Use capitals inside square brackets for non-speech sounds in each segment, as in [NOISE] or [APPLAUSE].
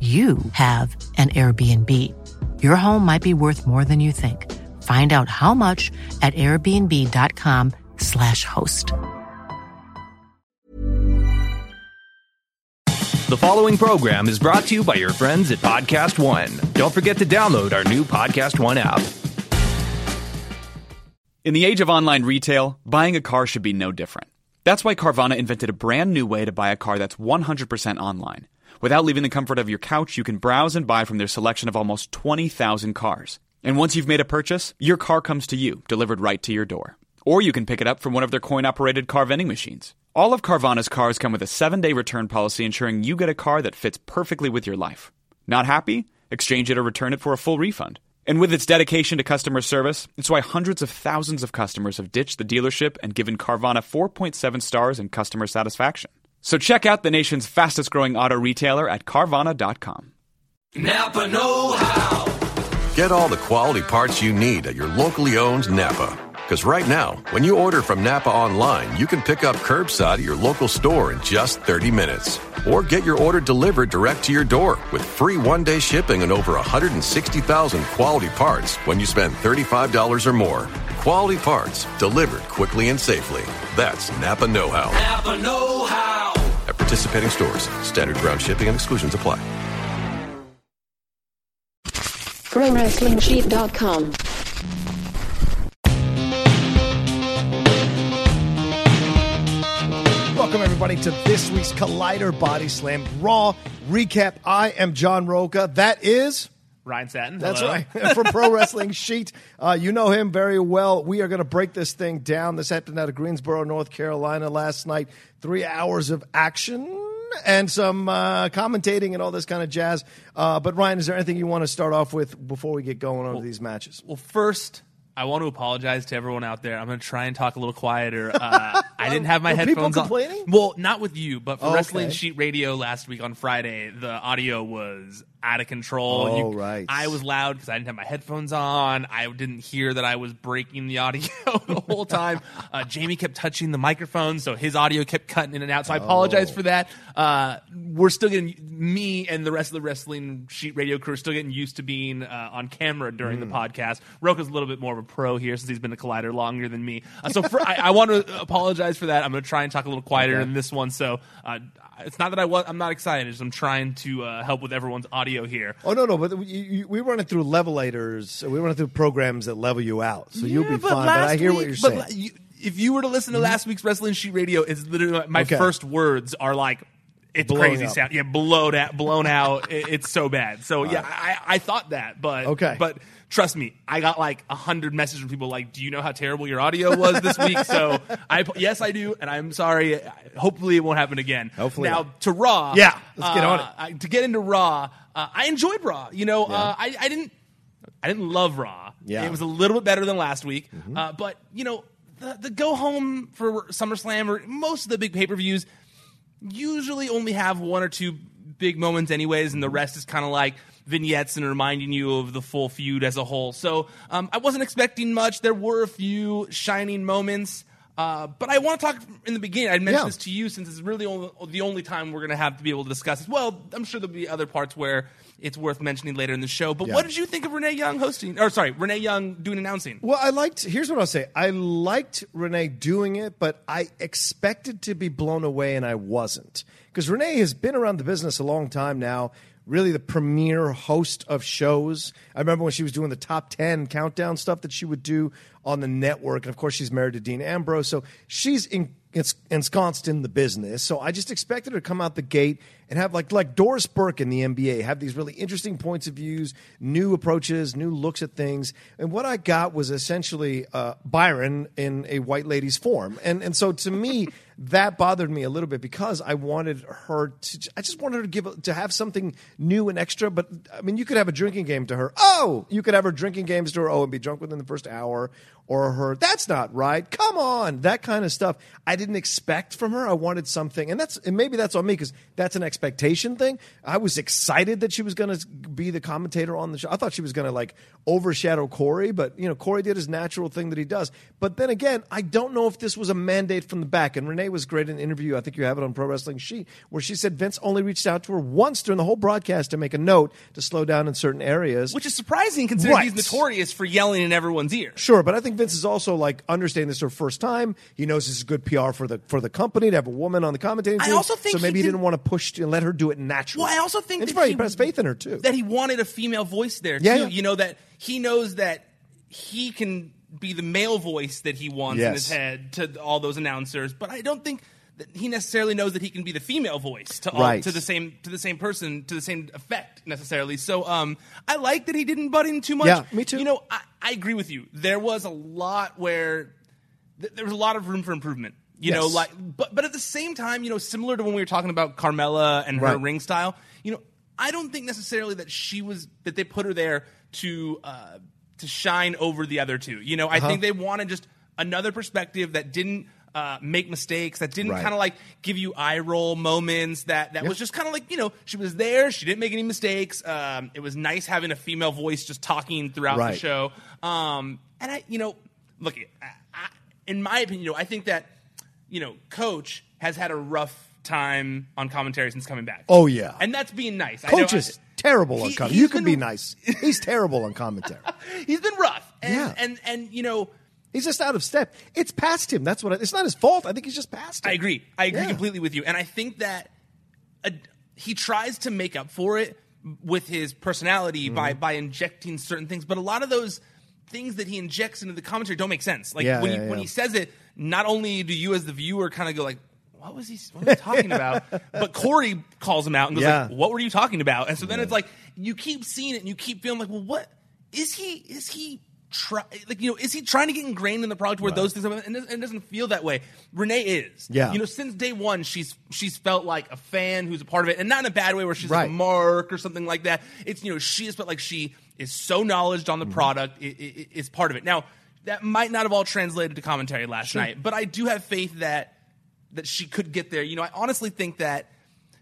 you have an Airbnb. Your home might be worth more than you think. Find out how much at airbnb.com/slash host. The following program is brought to you by your friends at Podcast One. Don't forget to download our new Podcast One app. In the age of online retail, buying a car should be no different. That's why Carvana invented a brand new way to buy a car that's 100% online. Without leaving the comfort of your couch, you can browse and buy from their selection of almost 20,000 cars. And once you've made a purchase, your car comes to you, delivered right to your door. Or you can pick it up from one of their coin operated car vending machines. All of Carvana's cars come with a seven day return policy ensuring you get a car that fits perfectly with your life. Not happy? Exchange it or return it for a full refund. And with its dedication to customer service, it's why hundreds of thousands of customers have ditched the dealership and given Carvana 4.7 stars in customer satisfaction. So check out the nation's fastest growing auto retailer at Carvana.com. Napa Know How. Get all the quality parts you need at your locally owned Napa. Because right now, when you order from Napa online, you can pick up curbside at your local store in just 30 minutes. Or get your order delivered direct to your door with free one day shipping on over 160,000 quality parts when you spend $35 or more. Quality parts delivered quickly and safely. That's Napa Know How. Napa Know How. At participating stores, standard ground shipping and exclusions apply. ProWrestlingSheet.com. Welcome, everybody, to this week's Collider Body Slam Raw recap. I am John Rocha. That is. Ryan Satin. That's hello. right. [LAUGHS] From Pro Wrestling Sheet. Uh, you know him very well. We are going to break this thing down. This happened out of Greensboro, North Carolina last night. Three hours of action and some uh, commentating and all this kind of jazz. Uh, but, Ryan, is there anything you want to start off with before we get going on to these matches? Well, first, I want to apologize to everyone out there. I'm going to try and talk a little quieter. Uh, [LAUGHS] I didn't have my Were people headphones on. complaining? Well, not with you, but for Okay. Wrestling Sheet Radio last week on Friday, the audio was out of control. Oh, You- right. I was loud because I didn't have my headphones on. I didn't hear that I was breaking the audio [LAUGHS] the whole time. Uh, Jamie kept touching the microphone, so his audio kept cutting in and out. So I apologize Oh. for that. Uh, we're still getting me and the rest of the Wrestling Sheet Radio crew are still getting used to being uh, on camera during Hmm. the podcast. Rocha's a little bit more of a pro here since he's been a collider longer than me. Uh, so for, I, I want to apologize for that. I'm going to try and talk a little quieter Okay. in this one. So uh, it's not that I was, I'm not excited. It's I'm trying to uh, help with everyone's audio here. Oh no, no, but we, you, we run it through levelators. We run it through programs that level you out, so you'll be but fine. But I hear what you're saying. la- you- if you were to listen to mm-hmm. last week's Wrestling Sheet Radio, it's literally my Okay. first words are like. It's Blown crazy up. sound. Yeah, blown out, blown out. It- it's so bad. So yeah, I, I thought that, but Okay. But trust me, I got like a hundred messages from people like, "Do you know how terrible your audio was this week?" So I yes, I do, and I'm sorry. Hopefully, it won't happen again. Hopefully now to Raw. Yeah, let's get on uh, I- to get into Raw, uh, I enjoyed Raw. You know, uh, I, I didn't. I didn't love Raw. Yeah. Mm-hmm. It was a little bit better than last week. Uh, but, you know, the, the go home for SummerSlam or most of the big pay per views usually only have one or two big moments anyways, and the rest is kind of like vignettes and reminding you of the full feud as a whole. So um, I wasn't expecting much. There were a few shining moments. Uh, but I want to talk in the beginning. I mentioned Yeah. this to you since it's really only, the only time we're going to have to be able to discuss it. Well, I'm sure there'll be other parts where it's worth mentioning later in the show. But Yeah. what did you think of Renee Young hosting? Or sorry, Renee Young doing announcing? Well, I liked. Here's what I'll say. I liked Renee doing it, but I expected to be blown away, and I wasn't because Renee has been around the business a long time now. Really, the premier host of shows. I remember when she was doing the top ten countdown stuff that she would do on the network, and of course, she's married to Dean Ambrose, so she's in, ensconced in the business. So I just expected her to come out the gate and have like like Doris Burke in the NBA, have these really interesting points of views, new approaches, new looks at things. And what I got was essentially uh, Byron in a white lady's form. And and so to me, [LAUGHS] that bothered me a little bit because I wanted her to. I just wanted her to give to have something new and extra. But I mean, you could have a drinking game to her. Oh, you could have her drinking games to her. Oh, and be drunk within the first hour. Or her, that's not right. Come on, that kind of stuff. I didn't expect from her. I wanted something, and that's and maybe that's on me because that's an expectation thing. I was excited that she was going to be the commentator on the show. I thought she was going to like overshadow Corey, but you know, Corey did his natural thing that he does. But then again, I don't know if this was a mandate from the back. And Renee was great in an interview. I think you have it on Pro Wrestling Sheet, where she said Vince only reached out to her once during the whole broadcast to make a note to slow down in certain areas. Which is surprising considering Right. he's notorious for yelling in everyone's ear. Sure, but I think Vince is also like understanding this is her first time. He knows this is good PR for the for the company to have a woman on the commentating I also think so maybe he he, didn't didn't- want to push and let her do it naturally. Well, I also think it's that probably he has faith in her too. That he wanted a female voice there Yeah, too. yeah. You know that he knows that he can be the male voice that he wants in his head to all those announcers, but I don't think that he necessarily knows that he can be the female voice to all, Right. to the same to the same person to the same effect necessarily. So um, I like that he didn't butt in too much. Yeah, me too. You know, I, I agree with you. There was a lot where th- there was a lot of room for improvement. You know, like but but at the same time, you know, similar to when we were talking about Carmella and her Right. ring style, you know, I don't think necessarily that she was that they put her there to uh, to shine over the other two. You know, I Uh-huh. think they wanted just another perspective that didn't uh, make mistakes, that didn't Right. kind of like give you eye roll moments. That that was just kind of like you know she was there, she didn't make any mistakes. Um, it was nice having a female voice just talking throughout the show. Um, and I, you know, look, I, I, in my opinion, you know, I think that you know, Coach has had a rough time on commentary since coming back. Oh, yeah. and that's being nice. I know- Coach is terrible on He- commentary. You can been- be nice. [LAUGHS] He's terrible on commentary. [LAUGHS] He's been rough, and Yeah. and and you know. He's just out of step. It's past him. That's what. I, it's not his fault. I think he's just past him. I agree. I agree Yeah. completely with you, and I think that uh, he tries to make up for it with his personality by Mm-hmm. by injecting certain things. But a lot of those things that he injects into the commentary don't make sense. Like Yeah, when yeah, he, when he says it, not only do you as the viewer kind of go like. What was he? What was he talking about? [LAUGHS] But Corey calls him out and goes Yeah. like, "What were you talking about?" And so then it's like you keep seeing it and you keep feeling like, "Well, what is he? Is he try like you know? Is he trying to get ingrained in the product where those things? Are, and it doesn't feel that way. Renee is. Yeah. You know, since day one, she's she's felt like a fan who's a part of it, and not in a bad way where she's like Right. mark or something like that. It's you know she has felt like she is so knowledgeable on the Mm-hmm. product i- i- i- is part of it. Now that might not have all translated to commentary last night, but I do have faith that that she could get there. You know, I honestly think that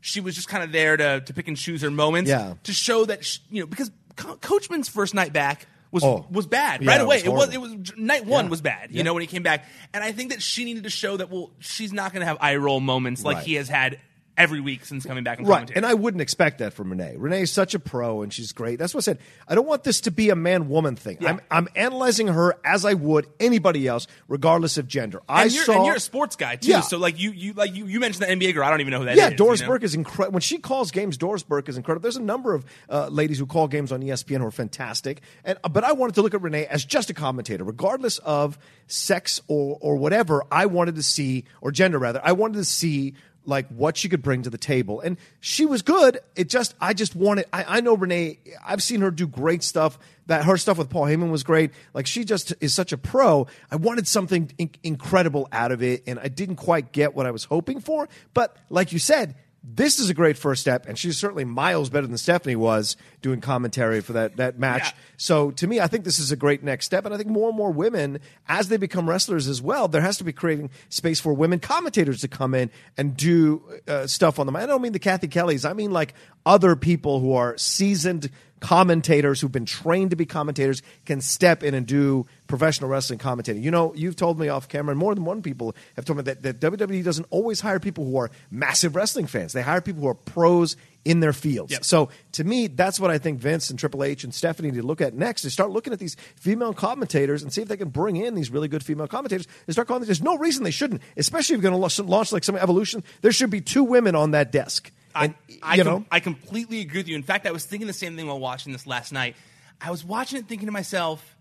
she was just kind of there to to pick and choose her moments Yeah. to show that she, you know because Co- Coachman's first night back. Was, Oh. was bad Yeah, right it away. was It was, it was night one Yeah. was bad. You know when he came back, and I think that she needed to show that well she's not going to have eye roll moments like Right. he has had every week since coming back on Right, commentary. and I wouldn't expect that from Renee. Renee is such a pro, and she's great. That's what I said. I don't want this to be a man-woman thing. Yeah. I'm, I'm analyzing her as I would anybody else, regardless of gender. I and you're, saw. and you're a sports guy too, Yeah. so like you, you like you, you mentioned the NBA girl. I don't even know who that is. yeah, Doris you know? Burke is incredible. When she calls games, Doris Burke is incredible. There's a number of uh, ladies who call games on ESPN who are fantastic. And uh, but I wanted to look at Renee as just a commentator, regardless of sex or or whatever. I wanted to see, or gender rather, I wanted to see like what she could bring to the table, and she was good. It just I just wanted. I, I know Renee. I've seen her do great stuff. That her stuff with Paul Heyman was great. Like she just is such a pro. I wanted something in- incredible out of it, and I didn't quite get what I was hoping for. But like you said, This is a great first step, and she's certainly miles better than Stephanie was doing commentary for that that match. Yeah. So to me, I think this is a great next step, and I think more and more women, as they become wrestlers as well, there has to be creating space for women commentators to come in and do uh, stuff on them. I don't mean the Cathy Kelleys. I mean like other people who are seasoned commentators who've been trained to be commentators can step in and do professional wrestling commentating. You know, you've told me off camera, and more than one people have told me that, that WWE doesn't always hire people who are massive wrestling fans. They hire people who are pros in their fields. Yep. So to me, that's what I think Vince and Triple H and Stephanie need to look at next is start looking at these female commentators and see if they can bring in these really good female commentators and start calling. There's no reason they shouldn't, especially if you're going to launch like some evolution. There should be two women on that desk. And, I, you com- know, I completely agree with you. In fact, I was thinking the same thing while watching this last night. I was watching it thinking to myself,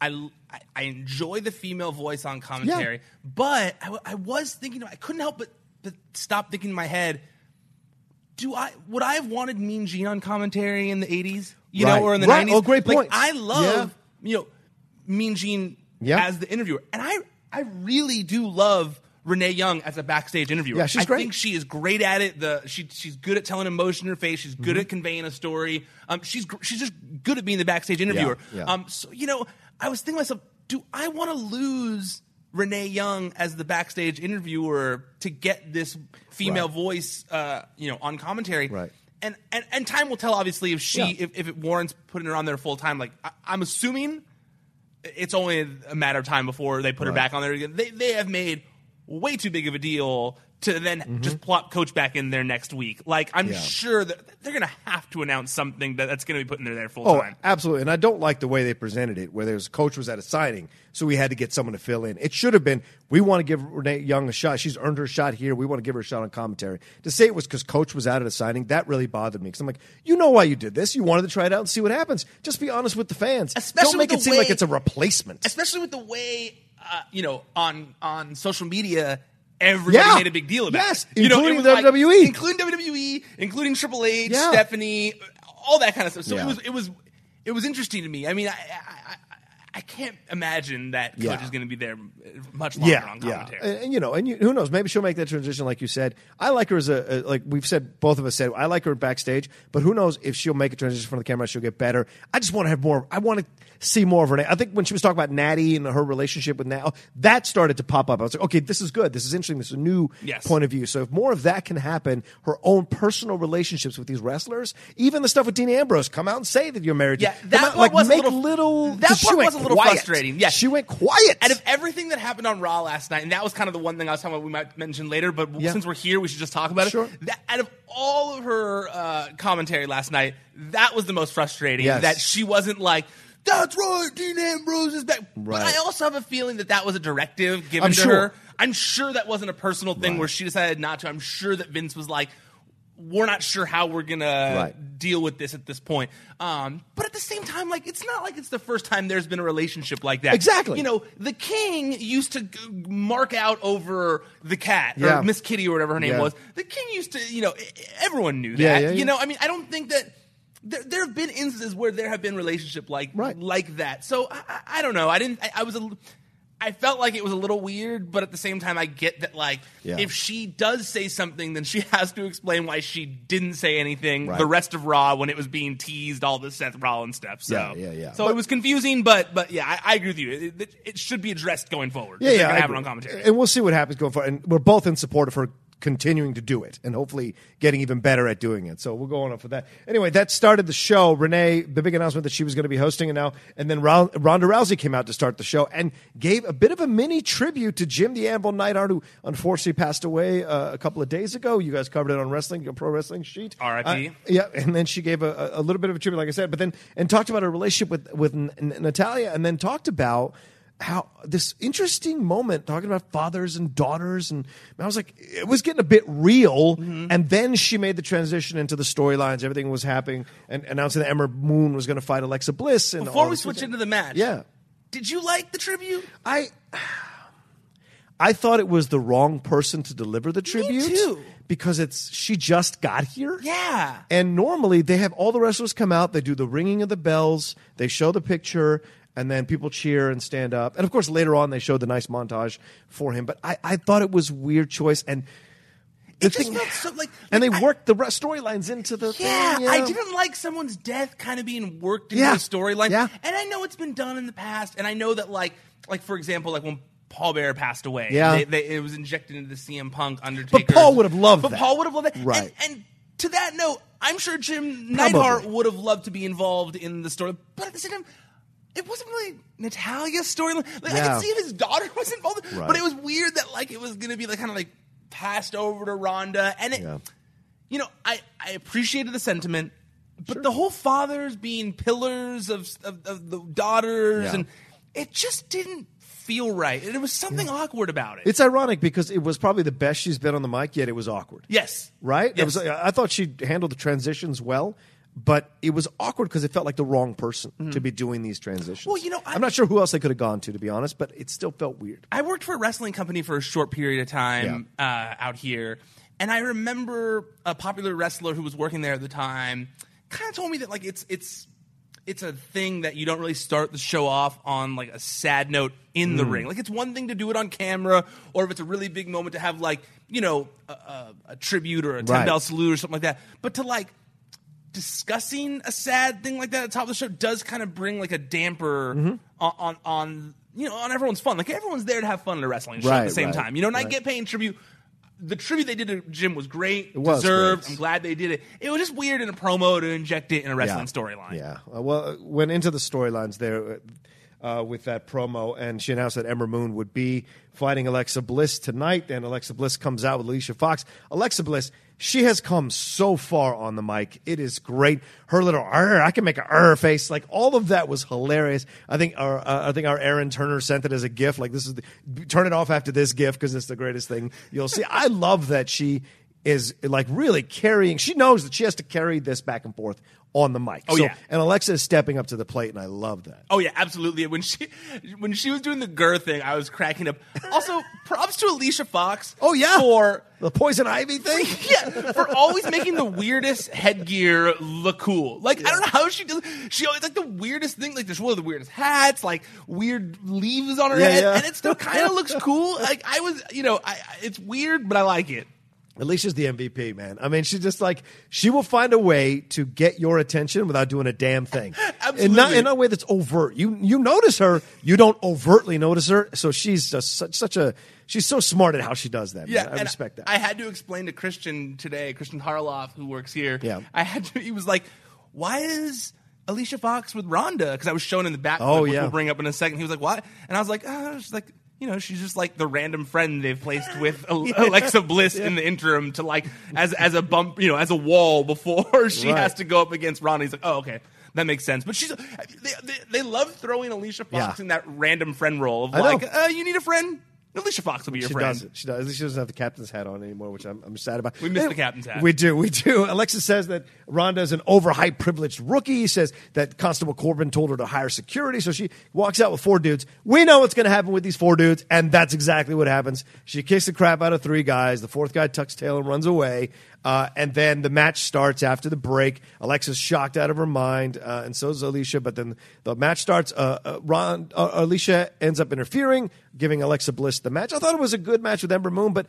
I, I, I enjoy the female voice on commentary, but I was thinking, I couldn't help but, but stop thinking in my head, do I would I have wanted Mean Gene on commentary in the 80s? You Right. know, or in the Right. 90s? Oh, great Like, point. I love, you know, Mean Gene Yeah. as the interviewer. And I, I really do love Renee Young as a backstage interviewer. Yeah, she's I great. think she is great at it. The she she's good at telling emotion in her face. She's good Mm-hmm. at conveying a story. Um, she's she's just good at being the backstage interviewer. yeah. Um, so you know, I was thinking to myself, do I want to lose Renee Young as the backstage interviewer to get this female Right. voice, uh, you know, on commentary? Right. And, and and time will tell. Obviously, if she Yeah. if, if it warrants putting her on there full time, like I, I'm assuming it's only a matter of time before they put her back on there again. They they have made way too big of a deal to then just plop coach back in there next week. Like I'm Mm-hmm. Yeah. sure that they're going to have to announce something that, that's going to be put in there full Oh, time. absolutely. And I don't like the way they presented it, where there's coach was at a signing, so we had to get someone to fill in. It should have been we want to give Renee Young a shot. She's earned her shot here. We want to give her a shot on commentary. To say it was because coach was out at a signing, that really bothered me. Because I'm like, you know why you did this? You wanted to try it out and see what happens. Just be honest with the fans. Especially don't make it seem like it's a replacement. especially with the way uh, you know on on social media everybody Yeah. made a big deal about Yes, it. You know, it including like- WWE. including WWE, including Triple H, Yeah. Stephanie, all that kind of stuff. So Yeah. it was it was it was interesting to me. I mean, I I, I, can't imagine that coach Yeah. is going to be there uh, much longer yeah, on yeah, commentary. and, and, you know, and you, who knows? Maybe she'll make that transition, like you said. I like her as a, a like we've said, both of us said, I like her backstage. But who knows if she'll make a transition in front of the camera? She'll get better. I just want to have more. I want to see more of her. I think when she was talking about Natty and her relationship with Nat, oh, that started to pop up. I was like, okay, this is good. This is interesting. This is a new Yes. point of view. So if more of that can happen, her own personal relationships with these wrestlers, even the stuff with Dean Ambrose, come out and say that you're married. Yeah, that out, like was a make little- little. that part was a little quiet. frustrating. Yeah, she went quiet. Out of everything that happened on Raw last night, and that was kind of the one thing I was talking about we might mention later, but Yeah. since we're here, we should just talk about Sure. it. That, out of all of her uh, commentary last night, that was the most frustrating. Yes. That she wasn't like, that's right, Dean Ambrose is back. But Right. I also have a feeling that that was a directive given I'm to sure. her. I'm sure that wasn't a personal thing Right. where she decided not to. I'm sure that Vince was like, we're not sure how we're gonna Right. deal with this at this point. Um, but at the same time, like it's not like it's the first time there's been a relationship like that. Exactly. You know, the king used to g- mark out over the cat Yeah. or Miss Kitty or whatever her name Yeah. was. The king used to, you know, everyone knew that. Yeah. You know, I mean, I don't think that. There, there have been instances where there have been relationship like Right. like that. So I, I, I don't know. I didn't. I, I was a. I felt like it was a little weird, but at the same time, I get that like Yeah. if she does say something, then she [LAUGHS] has to explain why she didn't say anything Right. the rest of Raw when it was being teased all the Seth Rollins stuff. So Yeah, yeah, yeah. So But- it was confusing, but but yeah, I, I agree with you. It, it, it should be addressed going forward. Yeah, yeah, have it on commentary. and we'll see what happens going forward. And we're both in support of her continuing to do it, and hopefully getting even better at doing it. So we'll go on for that. Anyway, that started the show. Renee, the big announcement that she was going to be hosting, and now and then Ronda Rousey came out to start the show and gave a bit of a mini tribute to Jim the Anvil Neidhart, who unfortunately passed away uh, a couple of days ago. You guys covered it on wrestling, your pro wrestling sheet. R.I.P.. Uh, yeah, and then she gave a, a little bit of a tribute, like I said, but then and talked about her relationship with with N- Natalya, and then talked about how this interesting moment talking about fathers and daughters, and I was like, it was getting a bit real, Mm-hmm. and then she made the transition into the storylines. Everything was happening, and announcing that Ember Moon was going to fight Alexa Bliss. And Before we switch into the match, yeah, did you like the tribute? I. I thought it was the wrong person to deliver the tribute too. because it's she just got here. Yeah. And normally they have all the wrestlers come out, they do the ringing of the bells, they show the picture, and then people cheer and stand up. And of course, later on they showed the nice montage for him. But I, I thought it was weird choice. And The it just thing- felt so like, and they I- worked the storylines into the Yeah, thing. you I didn't like someone's death kind of being worked into Yeah. a storyline. Yeah. And I know it's been done in the past, and I know that like like for example, like when Paul Bearer passed away, Yeah. they, they, it was injected into the CM Punk Undertaker. But Paul would have loved But that. Paul would have loved that. Right. And, and to that note, I'm sure Jim Probably. Neidhart would have loved to be involved in the story, but at the same time. It wasn't really Natalya's storyline. Like, I Yeah. could see if his daughter [LAUGHS] was involved, Right. but it was weird that like it was going to be like kind of like passed over to Ronda, and it, Yeah. you know, I, I appreciated the sentiment, but the whole fathers being pillars of, of, of the daughters, Yeah. and it just didn't feel right. And there was something awkward about it. It's ironic because it was probably the best she's been on the mic, yet it was awkward. yes. Right? It Yes. was, I thought she handled the transitions well, but it was awkward because it felt like the wrong person to be doing these transitions. Well, you know, I- I'm not sure who else they could have gone to, to be honest, but it still felt weird. I worked for a wrestling company for a short period of time uh, out here, and I remember a popular wrestler who was working there at the time kind of told me that like it's it's it's a thing that you don't really start the show off on like a sad note in the ring. Like it's one thing to do it on camera, or if it's a really big moment to have like you know a, a, a tribute or a ten Right. bell salute or something like that. But to like discussing a sad thing like that at the top of the show does kind of bring like a damper Mm-hmm. on, on on you know on everyone's fun. Like everyone's there to have fun at a wrestling show at the same right, time. You know, and I get paying tribute. The tribute they did to Jim was great, It was deserved. great. I'm glad they did it. It was just weird in a promo to inject it in a wrestling storyline. Yeah. Uh, well, uh, went into the storylines there uh, with that promo, and she announced that Ember Moon would be fighting Alexa Bliss tonight. And Alexa Bliss comes out with Alicia Fox. Alexa Bliss, she has come so far on the mic. It is great. Her little "Arr," I can make a "Arr" face. Like all of that was hilarious. I think our uh, I think our Aaron Turner sent it as a gift. Like this is the, turn it off after this gift because it's the greatest thing you'll see. I love that she is like really carrying. She knows that she has to carry this back and forth on the mic. Oh, So- yeah. andAlexa is stepping up to the plate, and I love that. Oh yeah, absolutely. When she when she was doing the Gurr thing, I was cracking up. Also, [LAUGHS] props to Alicia Fox. Oh yeah, for the poison ivy thing. [LAUGHS] yeah, for always making the weirdest headgear look cool. Like I don't know how she does. She always like the weirdest thing. Like there's one of the weirdest hats, like weird leaves on her Yeah, head, yeah. and it still kind of looks cool. Like I was, you know, I- it's weird, but I like it. Alicia's the MVP, man. I mean, she's just like she will find a way to get your attention without doing a damn thing. [LAUGHS] And not in a way that's overt. You you notice her, you don't overtly notice her. So she's just such, such a she's so smart at how she does that. Yeah, man. I respect that. I had to explain to Christian today, Christian Harloff, who works here. Yeah. I had to. He was like, "Why is Alicia Fox with Ronda?" Because I was shown in the back. Oh, which yeah. we'll bring up in a second. He was like, "What?" And I was like, "Ah, she's like." You know, she's just like the random friend they've placed with [LAUGHS] Al- Alexa Bliss in the interim to like as as a bump, you know, as a wall before [LAUGHS] she Right. has to go up against Ronda. He's like, oh, okay, that makes sense. But she's they, they, they love throwing Alicia Fox Yeah. in that random friend role of I like, uh, you need a friend. Alicia Fox will be your she friend. doesn't. She does. At least she doesn't have the captain's hat on anymore, which I'm, I'm sad about. We miss the captain's hat. We do. We do. Alexa says that Ronda is an overhyped, privileged rookie. He says that Constable Corbin told her to hire security, so she walks out with four dudes. We know what's going to happen with these four dudes, and that's exactly what happens. She kicks the crap out of three guys. The fourth guy tucks tail and runs away. Uh, and then the match starts after the break. Alexa's shocked out of her mind, uh, and so is Alicia. But then the match starts. Uh, uh, Ron, uh, Alicia ends up interfering, giving Alexa Bliss the match. I thought it was a good match with Ember Moon, but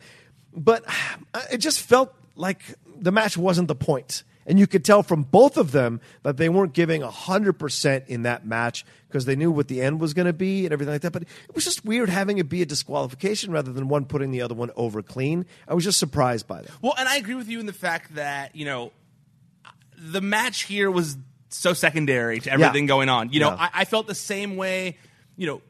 but [SIGHS] it just felt like the match wasn't the point. And you could tell from both of them that they weren't giving 100% in that match because they knew what the end was going to be and everything like that. But it was just weird having it be a disqualification rather than one putting the other one over clean. I was just surprised by that. Well, and I agree with you in the fact that you know the match here was so secondary to everything Yeah. going on. You know, Yeah. I, I felt the same way. You know,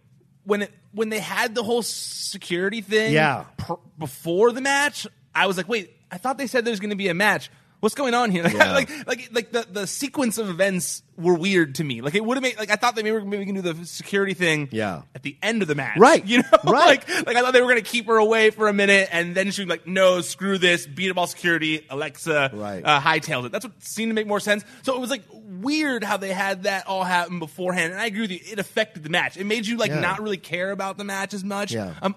when it when they had the whole security thing, Yeah. pr- before the match, I was like, wait, I thought they said there's going to be a match. What's going on here? Like, [LAUGHS] Yeah. like, like, like the, the sequence of events were weird to me. Like, it would have made like I thought they maybe were maybe gonna do the security thing, Yeah. at the end of the match, Right. [LAUGHS] You know, Right. like like I thought they were going to keep her away for a minute, and then she'd be like, "No, screw this, beat up all security." Alexa Right. uh, hightailed it. That's what seemed to make more sense. So it was like weird how they had that all happen beforehand, and I agree with you. It affected the match. It made you like Yeah. not really care about the match as much. Yeah. Um,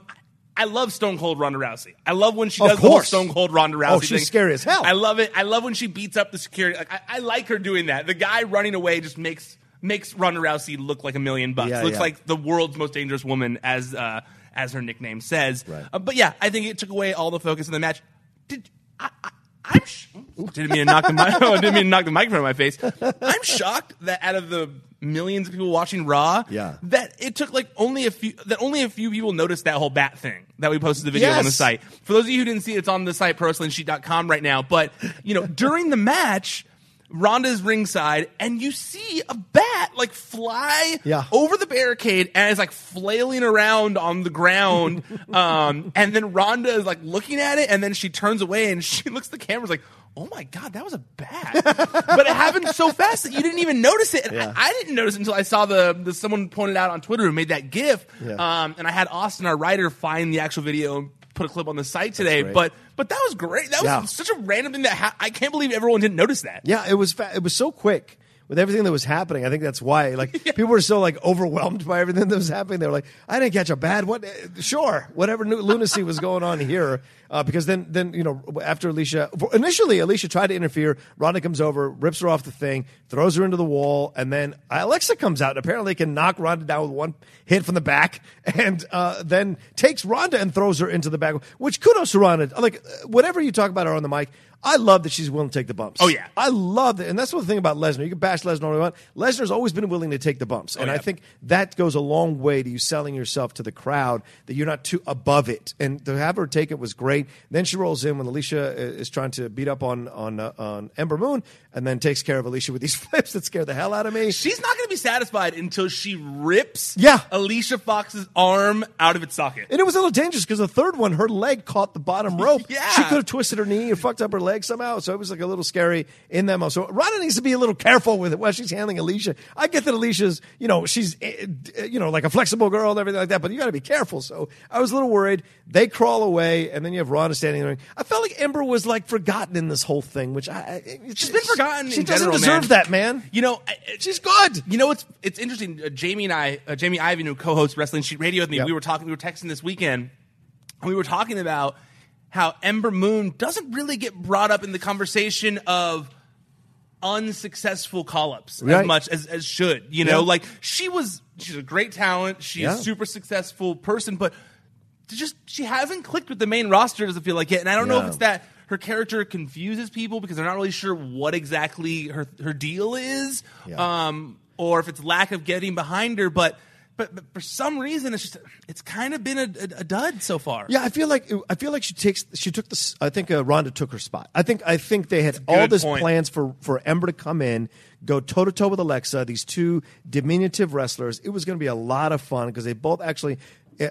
I love Stone Cold Ronda Rousey. I love when she does the whole. Stone Cold Ronda Rousey Oh, she's thing. scary as hell. I love it. I love when she beats up the security. Like I, I like her doing that. The guy running away just makes makes Ronda Rousey look like a million bucks. Yeah, Looks yeah. like the world's most dangerous woman, as uh, as her nickname says. Right. Uh, but yeah, I think it took away all the focus in the match. Did I'm sh- didn't mean to knock the mic. [LAUGHS] oh, didn't mean to knock the microphone in my face. I'm shocked that out of the millions of people watching Raw, Yeah. that it took like only a few that only a few people noticed that whole bat thing that we posted the video on the site. For those of you who didn't see it, it's on the site prowrestlingsheet.com right now. But you know, during the match. Ronda's ringside, and you see a bat like fly Yeah. over the barricade and it's like flailing around on the ground. [LAUGHS] um, and then Ronda is like looking at it, and then she turns away and she [LAUGHS] looks at the camera, is like, "Oh my god, that was a bat!" but it happened so fast that you didn't even notice it. And Yeah. I, I didn't notice it until I saw the, the someone pointed out on Twitter who made that GIF. Yeah. Um, and I had Austin, our writer, find the actual video and put a clip on the site today. But but that was great. That was Yeah. such a random thing that ha- I can't believe everyone didn't notice that. Yeah, it was fa- it was so quick with everything that was happening. I think that's why like [LAUGHS] people were so like overwhelmed by everything that was happening. They were like, I didn't catch a bad what? uh, Sure, whatever new lunacy was going on here. Uh, because then then you know after Alicia initially Alicia tried to interfere. Ronda comes over, rips her off the thing, throws her into the wall, and then Alexa comes out and apparently can knock Ronda down with one hit from the back, [LAUGHS] and uh, then takes Ronda and throws her into the back. Which kudos to Ronda. Like whatever you talk about her on the mic. I love that she's willing to take the bumps. Oh, yeah. I love that, and that's the thing about Lesnar. You can bash Lesnar all you want. Lesnar's always been willing to take the bumps, and Oh, yeah. I think that goes a long way to you selling yourself to the crowd that you're not too above it. And to have her take it was great. Then she rolls in when Alicia uh, is trying to beat up on on uh, on Ember Moon, and then takes care of Alicia with these [LAUGHS] flips that scare the hell out of me. She's not going to be satisfied until she rips Yeah. Alicia Fox's arm out of its socket. And it was a little dangerous because the third one, her leg caught the bottom [LAUGHS] rope. Yeah. She could have twisted her knee or fucked up her leg somehow. So it was like a little scary in that moment. So Ronda needs to be a little careful with it while she's handling Alicia. I get that Alicia's, you know, she's, eh, eh, you know, like a flexible girl and everything like that, but you got to be careful. So I was a little worried. They crawl away, and then you have Ronda standing there. I felt like Ember was like forgotten in this whole thing, which I. She's been forgotten. She in doesn't general, deserve man. that, man. You know, I- She's good. You know, it's it's interesting. Uh, Jamie and I, uh, Jamie Iovine, who co-hosts Wrestling Sheet Radio with me, Yep. we were talking. We were texting this weekend. And we were talking about how Ember Moon doesn't really get brought up in the conversation of unsuccessful call-ups Right. as much as, as should. You know, Yeah. like she was. She's a great talent. She's Yeah. a super successful person, but just she hasn't clicked with the main roster. Doesn't feel like it, and I don't know if it's that her character confuses people because they're not really sure what exactly her her deal is, Yeah. um, or if it's lack of getting behind her. But but, but for some reason, it's just it's kind of been a, a, a dud so far. Yeah, I feel like I feel like she takes she took this. I think uh, Ronda took her spot. I think I think they had all good this point. plans for for Ember to come in, go toe to toe with Alexa. These two diminutive wrestlers. It was going to be a lot of fun because they both actually.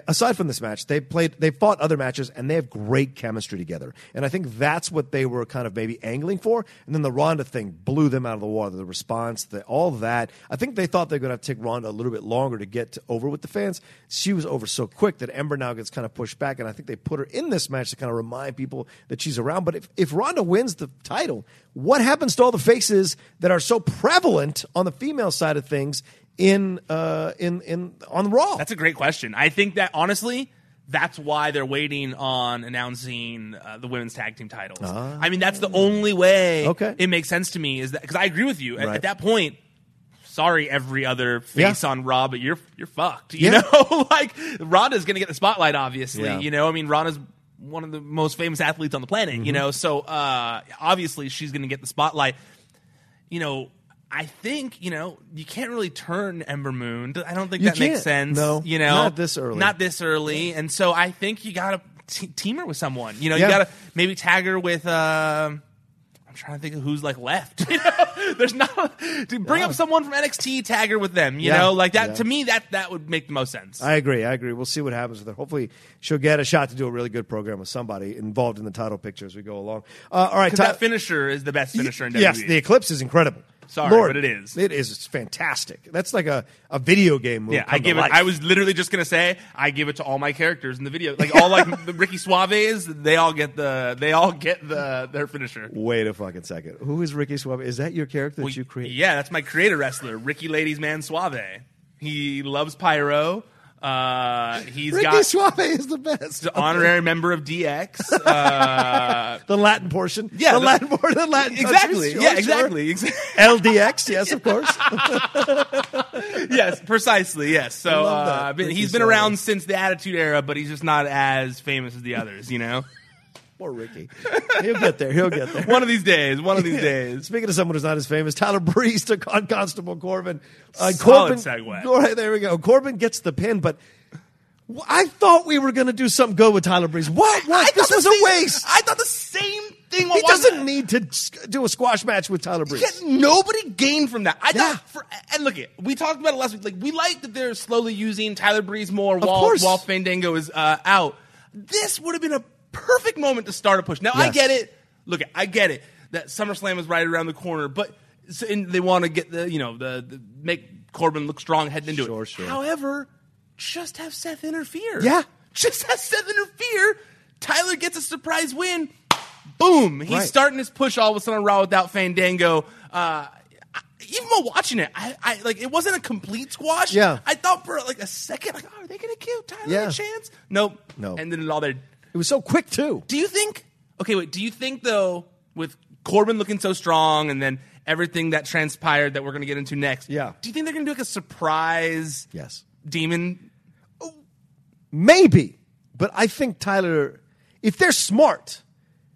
Aside from this match, they played, they fought other matches, and they have great chemistry together. And I think that's what they were kind of maybe angling for. And then the Ronda thing blew them out of the water. The response, the, all that. I think they thought they were going to take Ronda a little bit longer to get to, over with the fans. She was over so quick that Ember now gets kind of pushed back. And I think they put her in this match to kind of remind people that she's around. But if, if Ronda wins the title, what happens to all the faces that are so prevalent on the female side of things in uh, in in on Raw? That's a great question. I think that honestly, that's why they're waiting on announcing uh, the women's tag team titles. I mean, that's the only way Ah. Okay. it makes sense to me is that because I agree with you. At, Right. at that point, sorry, every other face Yeah. on Raw, but you're you're fucked. You Yeah. know, [LAUGHS] like Ronda's going to get the spotlight. Obviously, Yeah. you know. I mean, Ronda's one of the most famous athletes on the planet. Mm-hmm. You know, so uh, obviously she's going to get the spotlight. You know. I think you know you can't really turn Ember Moon. I don't think You that makes can't. sense. No, you know, not this early. Not this early, and so I think you gotta team her with someone. You know, Yeah. you gotta maybe tag her with. Uh, I'm trying to think of who's like left. [LAUGHS] You know, there's not to bring up someone from NXT, tag her with them. You Yeah. know, like that Yeah. to me that that would make the most sense. I agree. I agree. We'll see what happens with her. Hopefully, she'll get a shot to do a really good program with somebody involved in the title picture as we go along. Uh, all right, Because Ty- that finisher is the best finisher in WWE. Yes, the Eclipse is incredible. Sorry, Lord, but it is. It is. It's fantastic. That's like a, a video game move. Yeah, I give it. life. I was literally just gonna say I give it to all my characters in the video, like all like the Ricky Suaves. They all get the. They all get the their finisher. Wait a fucking second. Who is Ricky Suave? Is that your character that Well, you created? Yeah, that's my creator wrestler, Ricky Ladies Man Suave. He loves pyro. Uh, he's Ricky got Suave is the best. the honorary member of DX. [LAUGHS] Uh, The Latin portion. Yeah, the, the- Latin portion. The Latin exactly. countries. Sure, yeah, exactly. LDX. Yes, of course. [LAUGHS] yes, precisely. Yes. So uh, Ricky he's been Suave. around since the Attitude Era, but he's just not as famous as the others. You know. Poor Ricky. He'll get there. He'll get there. [LAUGHS] One of these days. One of these days. Speaking of someone who's not as famous, Tyler Breeze took on Constable Corbin. Uh, Solid Corbin, segue. [LAUGHS] All right, there we go. Corbin gets the pin, but I thought we were going to do something good with Tyler Breeze. What? What? I this was the a waste. I thought the same thing. He doesn't that. need to do a squash match with Tyler Breeze. Yet nobody gained from that. I Yeah. thought, for, and look, it we talked about it last week. Like we like that they're slowly using Tyler Breeze more while while Fandango is uh, out. This would have been a perfect moment to start a push. Now I get it. Look, I get it that SummerSlam is right around the corner, but they want to get the you know the, the make Corbin look strong heading into Sure, it. sure. However, just have Seth interfere. Yeah. just have Seth interfere. Tyler gets a surprise win. Boom! He's Right. starting his push all of a sudden on Raw without Fandango. Uh, even while watching it, I, I like it wasn't a complete squash. Yeah. I thought for like a second, like, oh, are they gonna give Tyler Yeah. a chance? Nope. No. And then it all there. It was so quick too. Do you think? Okay, wait. Do you think though, with Corbin looking so strong, and then everything that transpired that we're gonna get into next? Yeah. Do you think they're gonna do like a surprise Yes. demon? Oh, maybe, but I think Tyler, if they're smart,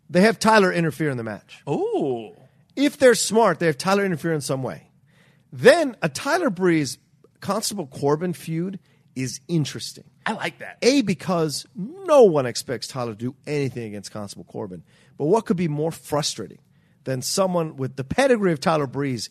they have Tyler interfere in the match. Oh. If they're smart, they have Tyler interfere in some way. Then a Tyler Breeze Constable Corbin feud is interesting. I like that. A, because no one expects Tyler to do anything against Constable Corbin. But what could be more frustrating than someone with the pedigree of Tyler Breeze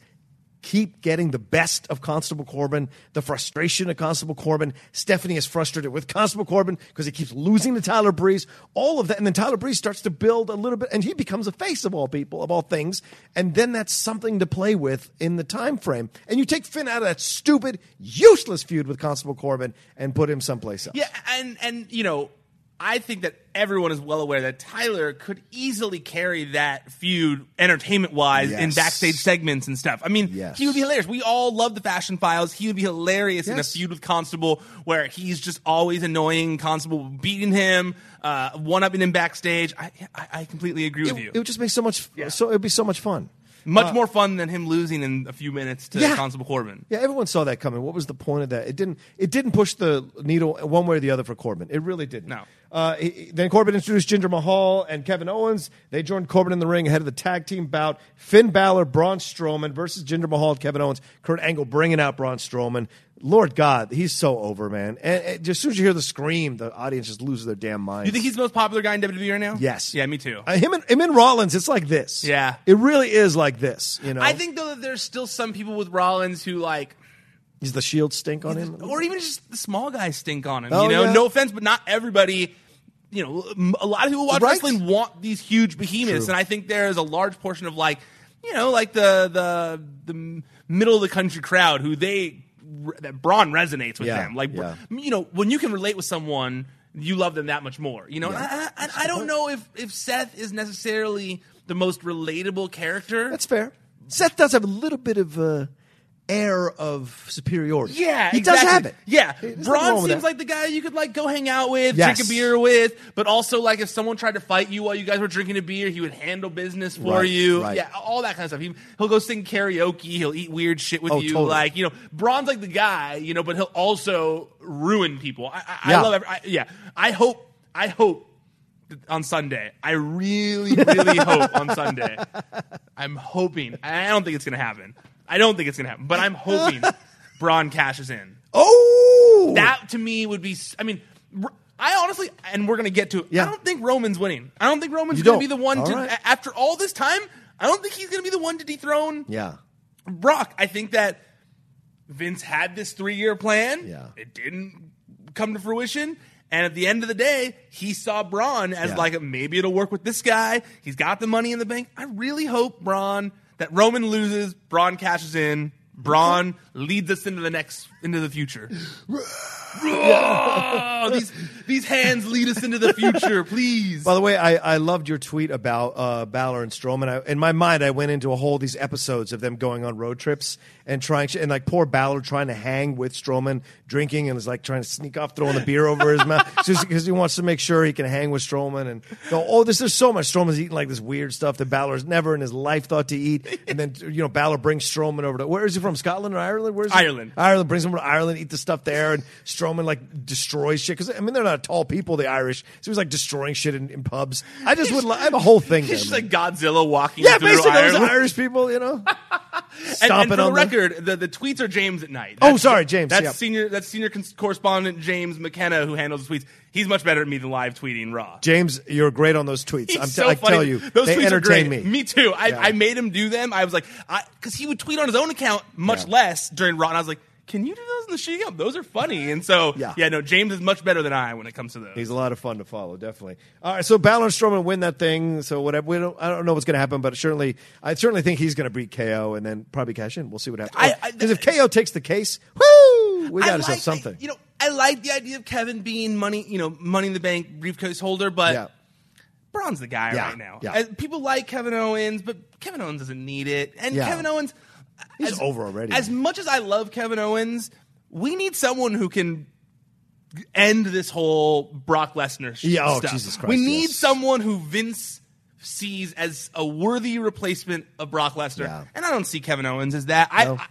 keep getting the best of Constable Corbin, the frustration of Constable Corbin. Stephanie is frustrated with Constable Corbin because he keeps losing to Tyler Breeze. All of that. And then Tyler Breeze starts to build a little bit, and he becomes a face of all people, of all things. And then that's something to play with in the time frame. And you take Finn out of that stupid, useless feud with Constable Corbin and put him someplace else. Yeah, and and you know, I think that everyone is well aware that Tyler could easily carry that feud entertainment wise in backstage segments and stuff. I mean, Yes. he would be hilarious. We all love the Fashion Files. He would be hilarious in a feud with Constable where he's just always annoying. Constable beating him, uh, one upping him backstage. I, I I completely agree with It, you. it would just make so much. yeah. So it'd be so much fun. Much more fun than him losing in a few minutes to Yeah. Constable Corbin. Yeah, everyone saw that coming. What was the point of that? It didn't. It didn't push the needle one way or the other for Corbin. It really didn't. No. Uh, he- he- then Corbin introduced Jinder Mahal and Kevin Owens. They joined Corbin in the ring ahead of the tag team bout. Finn Balor, Braun Strowman versus Jinder Mahal and Kevin Owens. Kurt Angle bringing out Braun Strowman. Lord God, he's so over, man. And, and as soon as you hear the scream, the audience just loses their damn mind. You think he's the most popular guy in WWE right now? Yes. Yeah, me too. Uh, him and him and Rollins, it's like this. Yeah. it really is like this. You know, I think though that there's still some people with Rollins who like he's the Shield stink on him. or even just the small guys stink on him. Oh, you know, yeah. no offense, but not everybody. You know, a lot of people watch Right. wrestling want these huge behemoths, True. and I think there is a large portion of like, you know, like the the the middle of the country crowd who they that Braun resonates with Yeah, them. Like, yeah. you know, when you can relate with someone, you love them that much more. You know, and I, I, I don't know if if Seth is necessarily the most relatable character. That's fair. Seth does have a little bit of uh, air of superiority. Yeah, he exactly. does have it. Yeah, There's Braun seems like the guy you could like go hang out with, Yes. drink a beer with, but also like if someone tried to fight you while you guys were drinking a beer, he would handle business for Right, you. right. Yeah, all that kind of stuff. He, he'll go sing karaoke. He'll eat weird shit with Oh, you. totally. Like you know, Braun's like the guy, you know, but he'll also ruin people. I, I, Yeah. I love. Every, I, yeah, I hope. I hope. On Sunday, I really, really [LAUGHS] hope on Sunday. I'm hoping. I don't think it's gonna happen. I don't think it's gonna happen, but I'm hoping [LAUGHS] Braun cashes in. Oh, That to me would be. I mean, I honestly, and we're gonna get to. it. Yeah. I don't think Roman's winning. I don't think Roman's You gonna don't? be the one All to. right. a- After all this time, I don't think he's gonna be the one to dethrone yeah. Brock. I think that Vince had this three year plan. Yeah. It didn't come to fruition. And at the end of the day, he saw Braun as Yeah. like maybe it'll work with this guy. He's got the money in the bank. I really hope Braun that Roman loses, Braun cashes in, Braun leads us into the next into the future. [LAUGHS] These these hands lead us into the future, [LAUGHS] please. By the way, I, I loved your tweet about uh, Balor and Strowman. I, in my mind, I went into a whole these episodes of them going on road trips and trying and like poor Balor trying to hang with Strowman, drinking and is like trying to sneak off, throwing the beer over his mouth [LAUGHS] because he wants to make sure he can hang with Strowman and go. Oh, this is so much. Strowman's eating like this weird stuff that Balor's never in his life thought to eat. [LAUGHS] And then you know Balor brings Strowman over to where is he from? Scotland or Ireland? Where's? Ireland. Ireland brings him to Ireland, eat the stuff there, and Strowman Strowman like destroys shit because I mean they're not tall people, the Irish. So he's like destroying shit in, in pubs. I just would. li- I have a whole thing. He's just like Godzilla walking yeah, through basically those Ireland. Irish people, you know, [LAUGHS] And, and for the them. record, the, the tweets are James at night. Oh, sorry, James, That's yeah. senior. That's senior cons- correspondent James McKenna who handles the tweets. He's much better at me than live tweeting raw. James, you're great on those tweets. He's I'm t- so I funny. tell you, those they tweets are entertain great. me. Me too. I, Yeah. I made him do them. I was like, because he would tweet on his own account much Yeah. less during Raw, and I was like, can you do those in the She Up? Those are funny. And so, Yeah. yeah. no, James is much better than I when it comes to those. He's a lot of fun to follow, definitely. All right, so Balor and Strowman win that thing. So whatever, we don't, I don't know what's going to happen, but certainly, I certainly think he's going to beat KO and then probably cash in. We'll see what happens. Because if KO takes the case, woo, we got like- ourselves something. I, you know, I like the idea of Kevin being money, you know, money in the bank briefcase holder, but yeah, Braun's the guy Yeah, right now. yeah. Uh, People like Kevin Owens, but Kevin Owens doesn't need it. And Yeah. Kevin Owens, He's as, over already. As much as I love Kevin Owens, we need someone who can end this whole Brock Lesnar Yeah, oh, stuff. Jesus Christ, we need yes. someone who Vince sees as a worthy replacement of Brock Lesnar, Yeah. and I don't see Kevin Owens as that. No. I.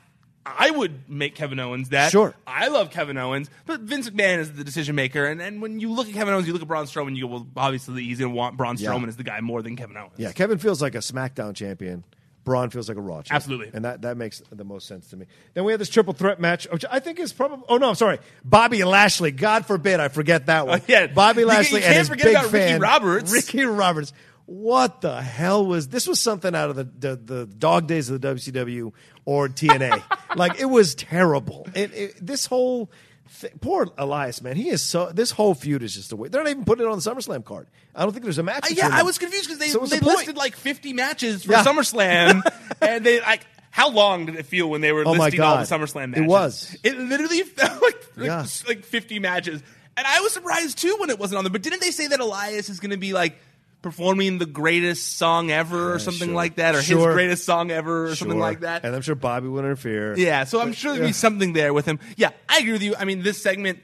I would make Kevin Owens that. Sure. I love Kevin Owens, but Vince McMahon is the decision maker. And, and when you look at Kevin Owens, you look at Braun Strowman, you go, well, obviously he's going to want Braun Yeah. Strowman as the guy more than Kevin Owens. yeah. Kevin feels like a SmackDown champion. Braun feels like a Raw champion. Absolutely. And that, that makes the most sense to me. Then we have this triple threat match, which I think is probably, oh no, I'm sorry. Bobby Lashley. God forbid I forget that one. Oh, [LAUGHS] yeah. Bobby You- you Lashley can't and his big about Ricky fan, Roberts. Ricky Roberts. What the hell was this? Was something out of the the, the dog days of the WCW or TNA? [LAUGHS] like it was terrible. It, it, this whole thi- poor Elias man, he is so. This whole feud is just a way. They're not even putting it on the SummerSlam card. I don't think there's a match. Uh, yeah, I was confused because they, So they the point? listed like 50 matches for Yeah. SummerSlam, [LAUGHS] and they like. How long did it feel when they were Oh listing all the SummerSlam matches? It was. It literally [LAUGHS] felt like like, Yeah. like 50 matches, and I was surprised too when it wasn't on there. But didn't they say that Elias is going to be like performing the greatest song ever or something sure. like that, or Sure. his greatest song ever or something like that? And I'm sure Bobby would interfere. Yeah, so I'm sure there'd Yeah. be something there with him. Yeah, I agree with you. I mean, this segment,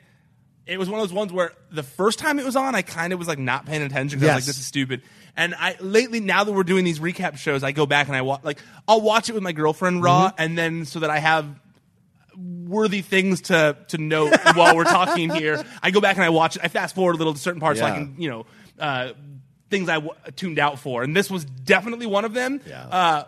it was one of those ones where the first time it was on, I kind of was like not paying attention because I was Yes. like, this is stupid. And I lately, now that we're doing these recap shows, I go back and I watch, like, I'll watch it with my girlfriend Raw, Mm-hmm. and then so that I have worthy things to to note [LAUGHS] while we're talking here. I go back and I watch it. I fast forward a little to certain parts so I can, you know, uh, things I w- tuned out for. And this was definitely one of them. Yeah. Uh,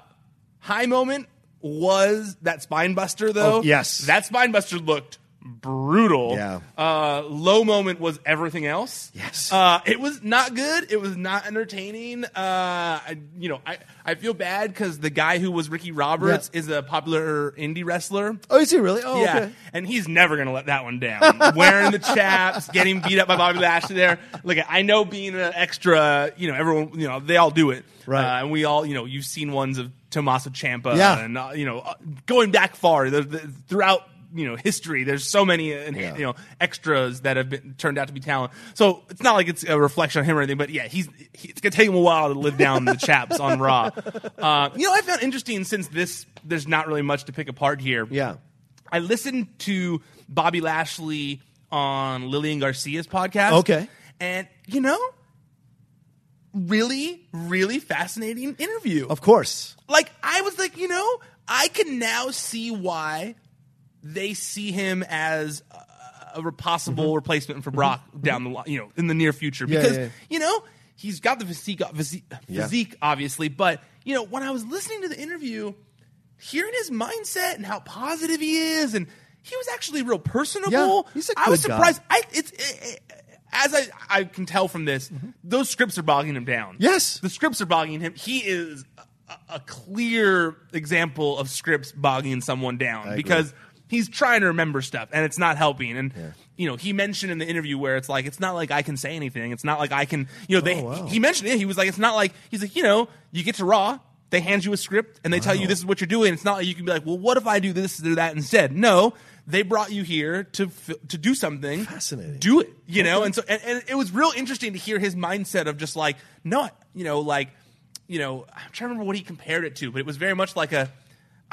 high moment was that spine buster though. Oh, yes. that spine buster looked brutal. Yeah. Uh, low moment was everything else. Yes. Uh, it was not good. It was not entertaining. Uh, I, you know, I, I feel bad because the guy who was Ricky Roberts Yeah. is a popular indie wrestler. Oh, is he really? Oh, yeah, okay. and he's never gonna let that one down. [LAUGHS] Wearing the chaps, getting beat up by Bobby Lashley there. Look, I know being an extra, you know, everyone, you know, they all do it, Right. Uh, and we all, you know, you've seen ones of Tommaso Ciampa, Yeah. and uh, you know, uh, going back far the, the, throughout. You know, history. There's so many, uh, Yeah. you know, extras that have been turned out to be talent. So it's not like it's a reflection on him or anything. But yeah, he's he, it's gonna take him a while to live down the chaps on Raw. [LAUGHS] Uh, you know, I found interesting since this. There's not really much to pick apart here. Yeah. I listened to Bobby Lashley on Lillian Garcia's podcast. Okay. And, you know, really, really fascinating interview. Of course. Like, I was like, you know, I can now see why they see him as a, a possible replacement for Brock down the line, you know, in the near future. Mm-hmm. Yeah, Because, yeah. you know, he's got the physique, physique, Yeah. physique, obviously. But, you know, when I was listening to the interview, hearing his mindset and how positive he is, and he was actually real personable. He's a I was good guy. surprised. I it's it, it- as I I can tell from this, those scripts are bogging him down. Mm-hmm. Yes. the scripts are bogging him. He is a, a clear example of scripts bogging someone down agree. because he's trying to remember stuff and it's not helping. And you know, he mentioned in the interview where it's like it's not like I can say anything. It's not like I can. You know, they Oh, wow. he mentioned it. He was like, it's not like he's like, you know, you get to Raw. They hand you a script and they tell you this is what you're doing. It's not like you can be like, well, what if I do this or that instead? No, they brought you here to to do something. Fascinating. Do it, you know. And so, and, and it was real interesting to hear his mindset of just like, no, you know, like, you know, I'm trying to remember what he compared it to, but it was very much like a,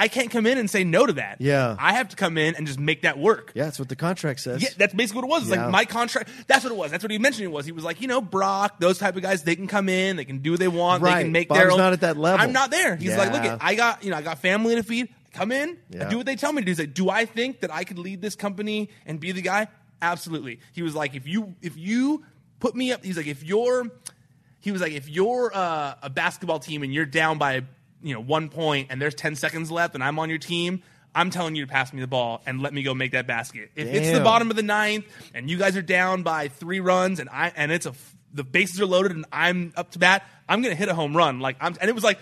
I can't come in and say no to that. Yeah. I have to come in and just make that work. Yeah, that's what the contract says. Yeah, that's basically what it was. It's Yeah. like my contract. That's what it was. That's what he mentioned. It was. He was like, you know, Brock, those type of guys. They can come in. They can do what they want. They can make Bob's their own. not at that level. I'm not there. He's like, look, Yeah. at I got you know, I got family to feed. Come in. Yeah. Do what they tell me to do. He's like, do I think that I could lead this company and be the guy? absolutely. He was like, if you if you put me up, he's like, if you're, he was like, if you're uh, a basketball team and you're down by you know one point and there's ten seconds left and I'm on your team. I'm telling you to pass me the ball and let me go make that basket. If it's the bottom of the ninth and you guys are down by three runs and I and it's a the bases are loaded and I'm up to bat, I'm gonna hit a home run. Like I'm and it was like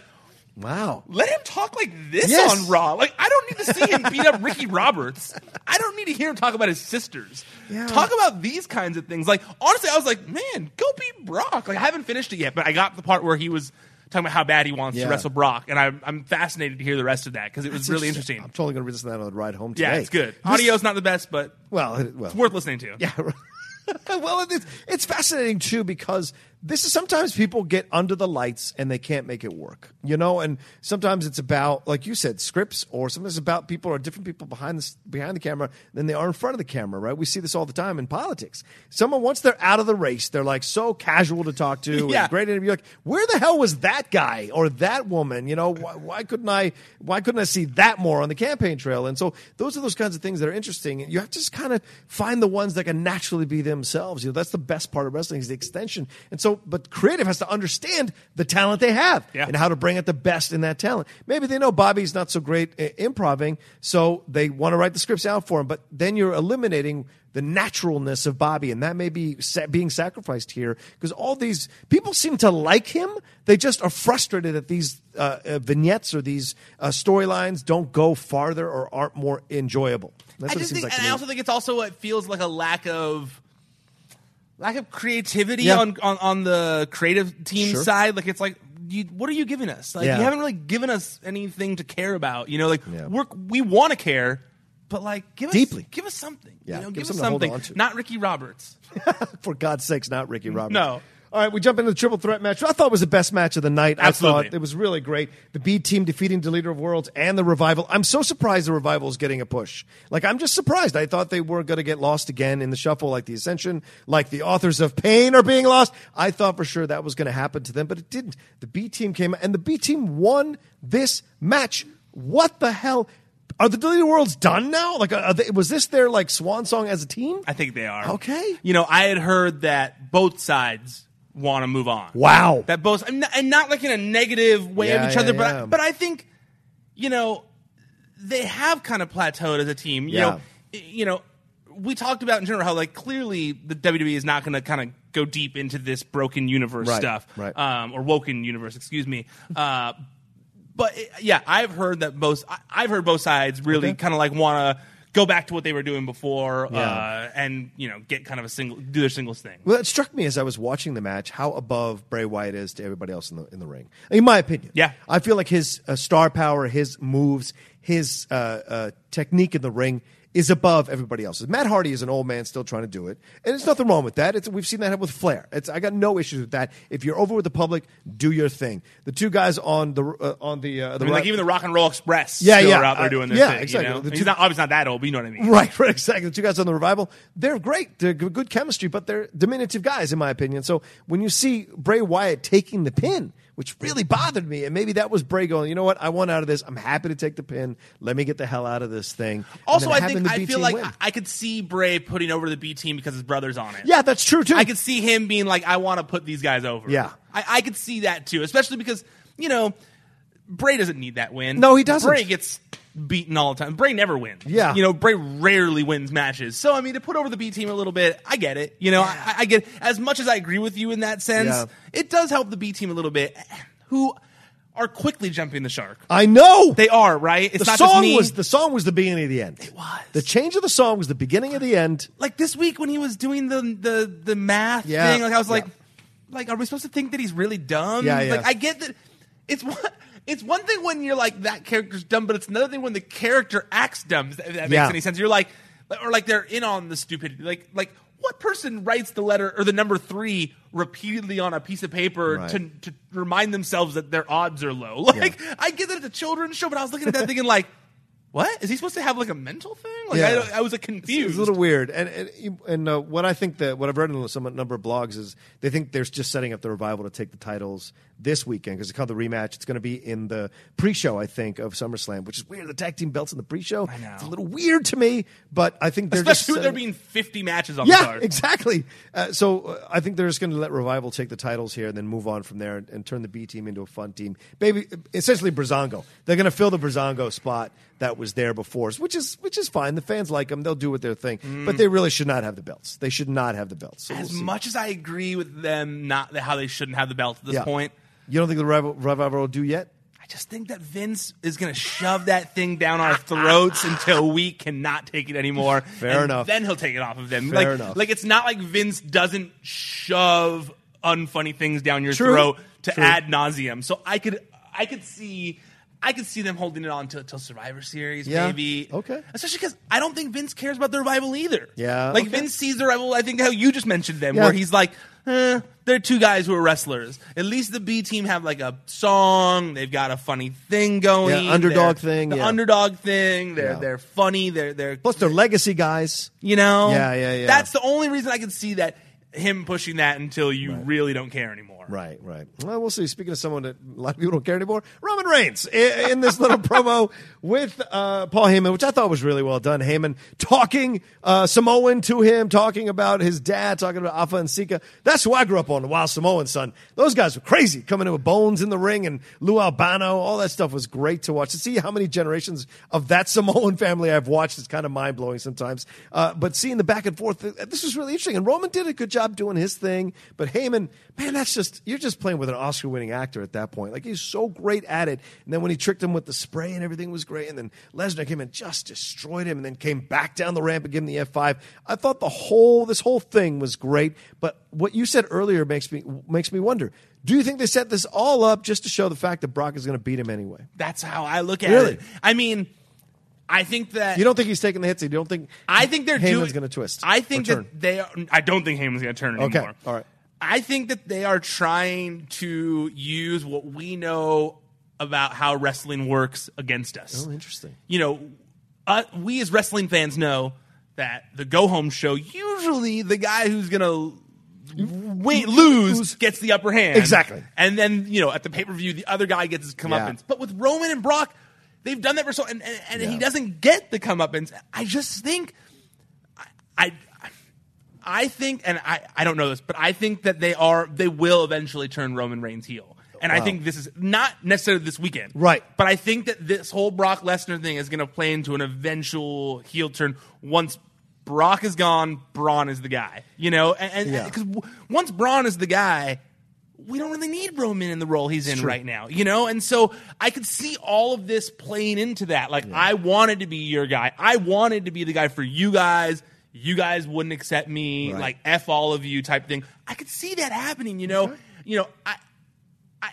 Wow. let him talk like this Yes. on Raw. Like I don't need to see him beat up Ricky Roberts. I don't need to hear him talk about his sisters. Yeah. Talk about these kinds of things. Like honestly, I was like, man, go beat Brock. Like I haven't finished it yet, but I got the part where he was talking about how bad he wants Yeah. to wrestle Brock, and I'm I'm fascinated to hear the rest of that because it was really interesting. I'm totally going to listen to that on the ride home today. Yeah, it's good. Audio's not the best, but well, it- well, it's worth listening to. Yeah. [LAUGHS] well, it's, it's fascinating too because this is sometimes people get under the lights and they can't make it work, you know. And sometimes it's about, like you said, scripts, or sometimes it's about people or different people behind the behind the camera than they are in front of the camera. Right? We see this all the time in politics. Someone once they're out of the race, they're like so casual to talk to. [LAUGHS] Yeah. And great interview. Like, where the hell was that guy or that woman? You know, why, why couldn't I? Why couldn't I see that more on the campaign trail? And so those are those kinds of things that are interesting. You have to just kind of find the ones that can naturally be themselves. You know, that's the best part of wrestling is the extension. And so, but creative has to understand the talent they have Yeah. and how to bring out the best in that talent. Maybe they know Bobby's not so great at improving, so they want to write the scripts out for him. But then you're eliminating the naturalness of Bobby, and that may be sa- being sacrificed here because all these people seem to like him. They just are frustrated that these uh, uh, vignettes or these uh, storylines don't go farther or aren't more enjoyable. That's I what it just seems think, like. to and me. I also think it's also it feels like a lack of lack of creativity Yeah. on, on on the creative team Sure. side. Like it's like, you, what are you giving us? Like Yeah. you haven't really given us anything to care about. You know, like Yeah. we're we want to care, but like give us Deeply. give us something. Yeah, you know, give give, us something to hold on to. Not Ricky Roberts. [LAUGHS] For God's sakes, not Ricky [LAUGHS] Roberts. No. All right, we jump into the triple threat match. I thought it was the best match of the night. Absolutely. I thought it was really great. The B team defeating the Deleters of Worlds and the Revival. I'm so surprised the Revival is getting a push. Like, I'm just surprised. I thought they were going to get lost again in the shuffle, like the Ascension, like the authors of Pain are being lost. I thought for sure that was going to happen to them, but it didn't. The B team came and the B team won this match. What the hell? Are the Deleters of Worlds done now? Like, are they, was this their like swan song as a team? I think they are. Okay. You know, I had heard that both sides want to move on. Wow. That both and not, and not like in a negative way Yeah, of each yeah, other, but yeah. but I think you know they have kind of plateaued as a team. You Yeah. know, you know, we talked about in general how like clearly the WWE is not going to kind of go deep into this broken universe Right, stuff, right. Um, or woken universe, excuse me. Uh, but it- yeah, I've heard that both. I- I've heard both sides really Okay. kind of like want to go back to what they were doing before, Yeah. uh, and you know, get kind of a single, do their singles thing. Well, it struck me as I was watching the match how above Bray Wyatt is to everybody else in the in the ring. In my opinion, Yeah. I feel like his uh, star power, his moves, his uh, uh, technique in the ring is above everybody else's. Matt Hardy is an old man still trying to do it, and there's nothing wrong with that. It's, we've seen that happen with Flair. It's, I got no issues with that. If you're over with the public, do your thing. The two guys on the uh, on the uh, the I mean, right- like even the Rock and Roll Express, Yeah, still yeah, are out there uh, doing their yeah, thing. exactly. You know? The He's two- not obviously not that old, but you know what I mean. [LAUGHS] Right, right, exactly. The two guys on the revival, they're great. They're good chemistry, but they're diminutive guys, in my opinion. So when you see Bray Wyatt taking the pin, which really bothered me, and maybe that was Bray going, you know what, I want out of this. I'm happy to take the pin. Let me get the hell out of this thing. Also, I think I feel like win. I, could see Bray putting over the B team because his brother's on it. yeah, that's true too. I could see him being like, I want to put these guys over. Yeah. I, I could see that too, especially because you know Bray doesn't need that win. No, he doesn't. Bray gets beaten all the time. Bray never wins. Yeah. you know Bray rarely wins matches. So I mean, to put over the B team a little bit, I get it. You know, I, I get as much as I agree with you in that sense. Yeah. It does help the B team a little bit, who are quickly jumping the shark. I know They are right. It's the not just song was the song was the beginning of the end. It was. the change of the song was the beginning of the end. like this week when he was doing the the the math Yeah. thing, like I was like, Yeah. like, are we supposed to think that he's really dumb? Yeah, yeah. Like I get that it's [LAUGHS] one it's one thing when you're like that character's dumb, but it's another thing when the character acts dumb. If that makes Yeah. any sense. You're like, or like they're in on the stupidity. Like like what person writes the letter or the number three repeatedly on a piece of paper Right. to to remind themselves that their odds are low? [LAUGHS] Like I get that it's a children's show, but I was looking at that thinking like. What is he supposed to have like a mental thing? Like Yeah. I, I was like, confused. It's a little weird, and and, and uh, what I think that what I've read in some number of blogs is they think they're just setting up the revival to take the titles this weekend because it's called the rematch. It's going to be in the pre-show, I think, of SummerSlam, which is weird. The tag team belts in the pre-show. I know. It's a little weird to me, but I think they're Especially just there being 50 matches on the yeah, card. exactly. Uh, so uh, I think they're just going to let Revival take the titles here and then move on from there and, and turn the B team into a fun team. Baby, essentially Breezango. They're going to fill the Breezango spot that was there before, which is which is fine. The fans like them; they'll do what their thing. But they really should not have the belts. They should not have the belts. So Mm. As we'll much as I agree with them, not how they shouldn't have the belt at this Yeah. point. you don't think the Revival, Revival will do yet? I just think that Vince is going to shove that thing down our throats until we cannot take it anymore. [LAUGHS] Fair And enough. Then he'll take it off of them. Fair like, enough. like it's not like Vince doesn't shove unfunny things down your True. throat to True. ad nauseum. So I could, I could see. I could see them holding it on till, till Survivor Series, Yeah. maybe. Okay. Especially because I don't think Vince cares about the revival either. Yeah, Like okay. Vince sees the revival. I think how you just mentioned them, Yeah. where he's like, eh, they're two guys who are wrestlers. At least the B team have like a song. They've got a funny thing going. Yeah, underdog They're- thing, The yeah. underdog thing. They're they're funny. They're they're Plus, they're legacy guys. you know. Yeah, yeah, yeah. That's the only reason I can see that him pushing that until you really don't care anymore. Right, right. Well, we'll see. Speaking of someone that a lot of people don't care anymore, Roman Reigns in, in this little [LAUGHS] promo with uh, Paul Heyman, which I thought was really well done. Heyman talking uh, Samoan to him, talking about his dad, talking about Afa and Sika. That's who I grew up on, the Wild Samoan son. Those guys were crazy, coming in with Bones in the ring and Lou Albano. All that stuff was great to watch. To see how many generations of that Samoan family I've watched is kind of mind blowing sometimes. Uh, but seeing the back and forth, this was really interesting. And Roman did a good job doing his thing. But Heyman, man, that's just, you're just playing with an Oscar winning actor at that point. Like he's so great at it. And then when he tricked him with the spray and everything was great. And then Lesnar came and just destroyed him and then came back down the ramp and gave him the F5. I thought the whole, this whole thing was great. But what you said earlier makes me, makes me wonder. Do you think they set this all up just to show the fact that Brock is going to beat him anyway? That's how I look at Really? it. I mean, I think that You don't think he's taking the hits? You don't think I think they're Heyman's going to twist? I think that turn? they. Are, I don't think Heyman's going to turn Okay, anymore. all right. I think that they are trying to use what we know about how wrestling works against us. Oh, interesting. You know, uh, we as wrestling fans know that the go home show usually the guy who's going to win lose gets the upper hand Exactly. and then you know at the pay per view the other guy gets his comeuppance. But with Roman and Brock, they've done that for so and, and, and he doesn't get the comeuppance. I just think I I think, and I, I don't know this, but I think that they are they will eventually turn Roman Reigns heel. And I think this is not necessarily this weekend. Right. But I think that this whole Brock Lesnar thing is going to play into an eventual heel turn once Brock is gone, Braun is the guy. You know, and Yeah. because once Braun is the guy, we don't really need Roman in the role he's in right now, you know? And so I could see all of this playing into that. Like, I wanted to be your guy. I wanted to be the guy for you guys. You guys wouldn't accept me, Right. like F all of you type thing. I could see that happening, you know? You know, I, I,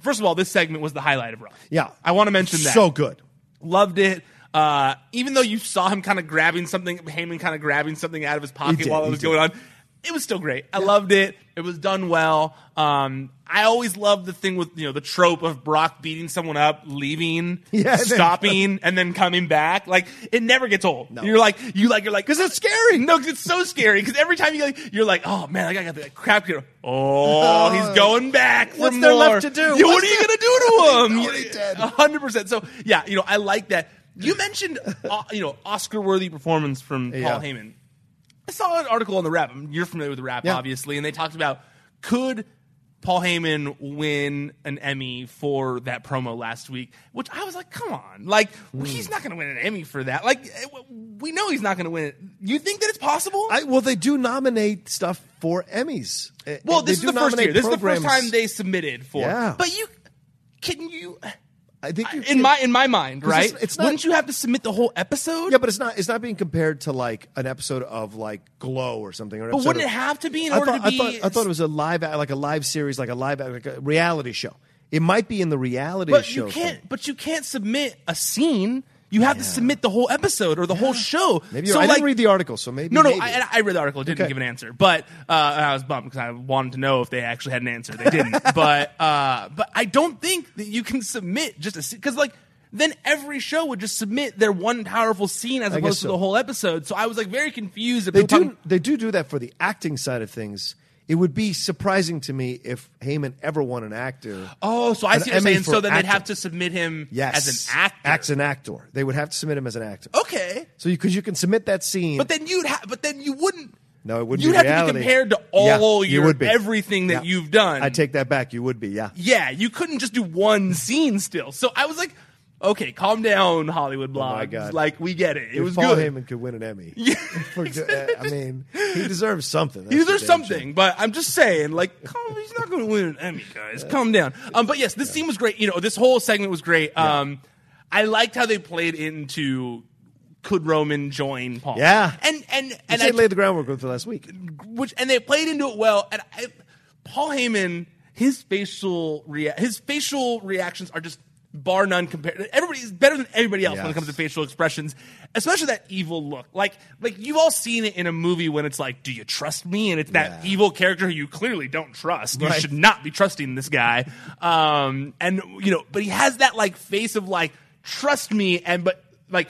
first of all, this segment was the highlight of Raw. Yeah. I want to mention that. So good. Loved it. Uh, even though you saw him kind of grabbing something, Heyman kind of grabbing something out of his pocket did, while it was did. going on, it was still great. I loved it. It was done well. Um, I always loved the thing with you know the trope of Brock beating someone up, leaving, [LAUGHS] Yeah, stopping, and then coming back. Like it never gets old. You're like you like you're like because it's scary. No, 'cause it's so scary. Because every time you like, you're like, oh man, like, I got the crap here. Oh, he's going back. for What's there left to do? Yeah, what are you gonna do to [LAUGHS] him? A hundred percent. So yeah, you know, I like that. You mentioned, uh, you know, Oscar-worthy performance from [LAUGHS] Paul Yeah. Heyman. I saw an article on the Wrap. You're familiar with the Wrap, Yeah. obviously, and they talked about could Paul Heyman win an Emmy for that promo last week? Which I was like, come on, like Hmm. he's not going to win an Emmy for that. Like eh, we know he's not going to win it. You think that it's possible? I, well, they do nominate stuff for Emmys. Uh, well, they this is the first year. nominate This is the first time they submitted for. Yeah. But you can you. I think in my in my mind, right? it's- it's not- Wouldn't you have to submit the whole episode? Yeah, but it's not. It's not being compared to like an episode of like Glow or something. Or But wouldn't of- it have to be in I order thought, to be? I thought, I thought it was a live, like a live series, like a live, like a reality show. It might be in the reality But show. you can't. thing. But you can't submit a scene. You have to submit the whole episode or the whole show. Maybe so I like, didn't read the article, so maybe No, no, maybe. I, I read the article. It didn't Okay. give an answer, but uh, I was bummed because I wanted to know if they actually had an answer. They didn't. [LAUGHS] but uh, but I don't think that you can submit just a because like then every show would just submit their one powerful scene as opposed to so. the whole episode. So I was like very confused. if They do. They do do that for the acting side of things. It would be surprising to me if Heyman ever won an actor. Oh, so I see what you're saying. So then they'd have to submit him Yes, as an actor. Acts an actor. They would have to submit him as an actor. Okay. So because you, can submit that scene, But then you'd have, but then you wouldn't. no, it wouldn't. You'd have reality. to be compared to Yeah, all you your would be. everything that Yeah. you've done. I take that back. You would be. Yeah. Yeah, you couldn't just do one scene still. So I was like, okay, calm down, Hollywood. Oh my God. Like we get it. It was Paul good. Heyman could win an Emmy. [LAUGHS] Yeah, For- I [LAUGHS] mean, he deserves something. He That's deserves for damn something, but I'm just saying, like, calm, he's not going to win an Emmy, guys. Calm down. Um, but yes, this scene was great. You know, this whole segment was great. Um, I liked how they played into could Roman join Paul? Yeah. and and and I, they laid the groundwork with for last week. which and they played into it well. And I, Paul Heyman, his facial rea- his facial reactions are just bar none compared. Everybody's better than everybody else when it comes to facial expressions, especially that evil look. Like like you've all seen it in a movie when it's like, "Do you trust me?" And it's that Yeah. evil character who you clearly don't trust. You should not be trusting this guy. Um, and you know, but he has that like face of like, "Trust me," and but like.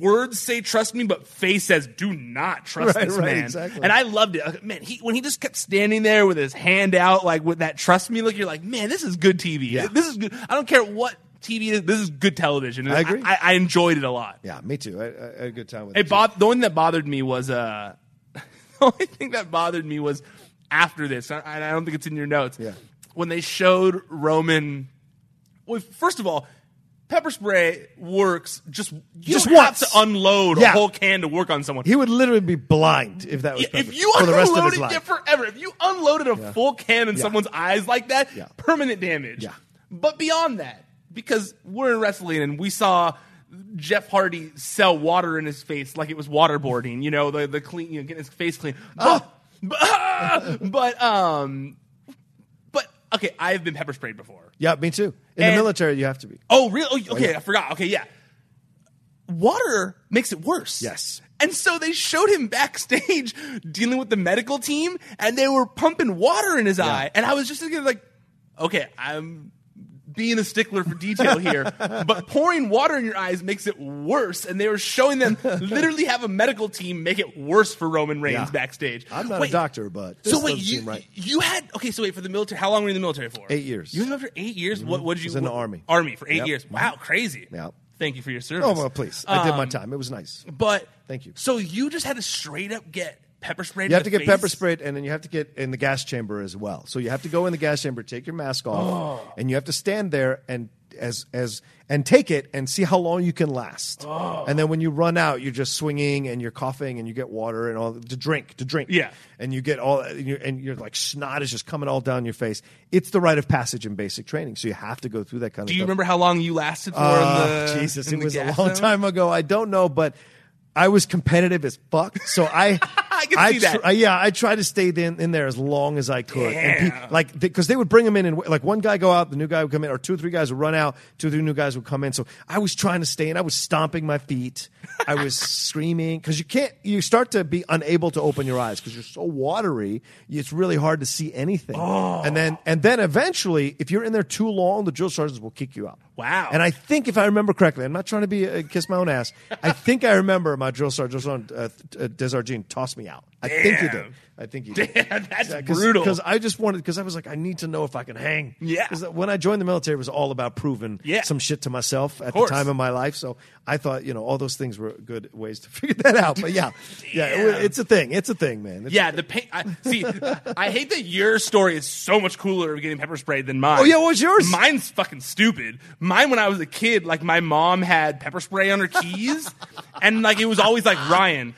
Words say trust me, but face says do not trust Right, this right, man. exactly. And I loved it. Man, he when he just kept standing there with his hand out, like with that trust me look, you're like, man, this is good TV. Yeah. This is good. I don't care what TV. This is good television. I agree. I, I enjoyed it a lot. Yeah, me too. I, I had a good time with It it. the one that bothered me was uh, [LAUGHS] the only thing that bothered me was after this. I, I don't think it's in your notes. Yeah. When they showed Roman. Well, first of all. Pepper spray works just you Just once. have to unload Yeah. a whole can to work on someone. He would literally be blind if that was Yeah, if pepper- you for the rest of his unloaded life. it forever, if you unloaded a full can in someone's eyes like that, Yeah. permanent damage. Yeah. But beyond that, because we're in wrestling and we saw Jeff Hardy sell water in his face like it was waterboarding, you know, the the clean, you know, getting his face clean. Oh. But, but, but um, but okay, I've been pepper sprayed before. yeah, me too. In And- the military, you have to be. Oh, really? Oh, oh, okay, yeah. I forgot. Okay, yeah. Water makes it worse. Yes. And so they showed him backstage [LAUGHS] dealing with the medical team, and they were pumping water in his eye. And I was just thinking, like, okay, I'm being a stickler for detail here, but pouring water in your eyes makes it worse. And they were showing them literally have a medical team make it worse for Roman Reigns Yeah. backstage. I'm not Wait, a doctor, but this so wait, doesn't you, seem right. you had okay. So wait for the military. How long were you in the military for? Eight years. You were in the military for eight years. What? What did you? Was in the what- Army. Army for eight Yep. years. Wow, crazy. Yep. Thank you for your service. Oh well, please. I did my Um, time. It was nice. But Thank you. So you just had to straight up get pepper sprayed. You have to get face? pepper sprayed, and then you have to get in the gas chamber as well. So you have to go in the gas chamber, take your mask off, Oh. and you have to stand there and as as and take it and see how long you can last. Oh. And then when you run out, you're just swinging and you're coughing and you get water and all to drink to drink. Yeah. and you get all and you're, and you're like snot is just coming all down your face. It's the rite of passage in basic training, so you have to go through that kind Do of. Do you stuff. remember how long you lasted for? Uh, the, Jesus, it was a long zone? time ago. I don't know, but I was competitive as fuck. So I, [LAUGHS] I can see that. tr- yeah, I tried to stay in, in there as long as I could. And Damn. like, because they would bring them in, and like one guy go out, the new guy would come in, or two or three guys would run out, two or three new guys would come in. So I was trying to stay in. I was stomping my feet. I was [LAUGHS] screaming because you can't. You start to be unable to open your eyes because you're so watery. It's really hard to see anything. Oh. And then, and then eventually, if you're in there too long, the drill sergeants will kick you out. Wow. And I think if I remember correctly, I'm not trying to be uh, kiss my own ass. I think I remember my drill sergeant, drill sergeant uh, uh, tossed me out. I think he did. I think he did. Damn, [LAUGHS] that's Yeah, brutal. Because I just wanted, because I was like, I need to know if I can hang. Yeah. Because when I joined the military, it was all about proving Yeah. some shit to myself at the time of my life. So I thought, you know, all those things were good ways to [LAUGHS] figure that out. But yeah, yeah, it, it's a thing. It's a thing, man. It's Yeah, the pain. I, see, [LAUGHS] I hate that your story is so much cooler of getting pepper sprayed than mine. Oh, yeah, what was yours? Mine's fucking stupid. Mine, when I was a kid, like my mom had pepper spray on her keys, and like it was always like Ryan.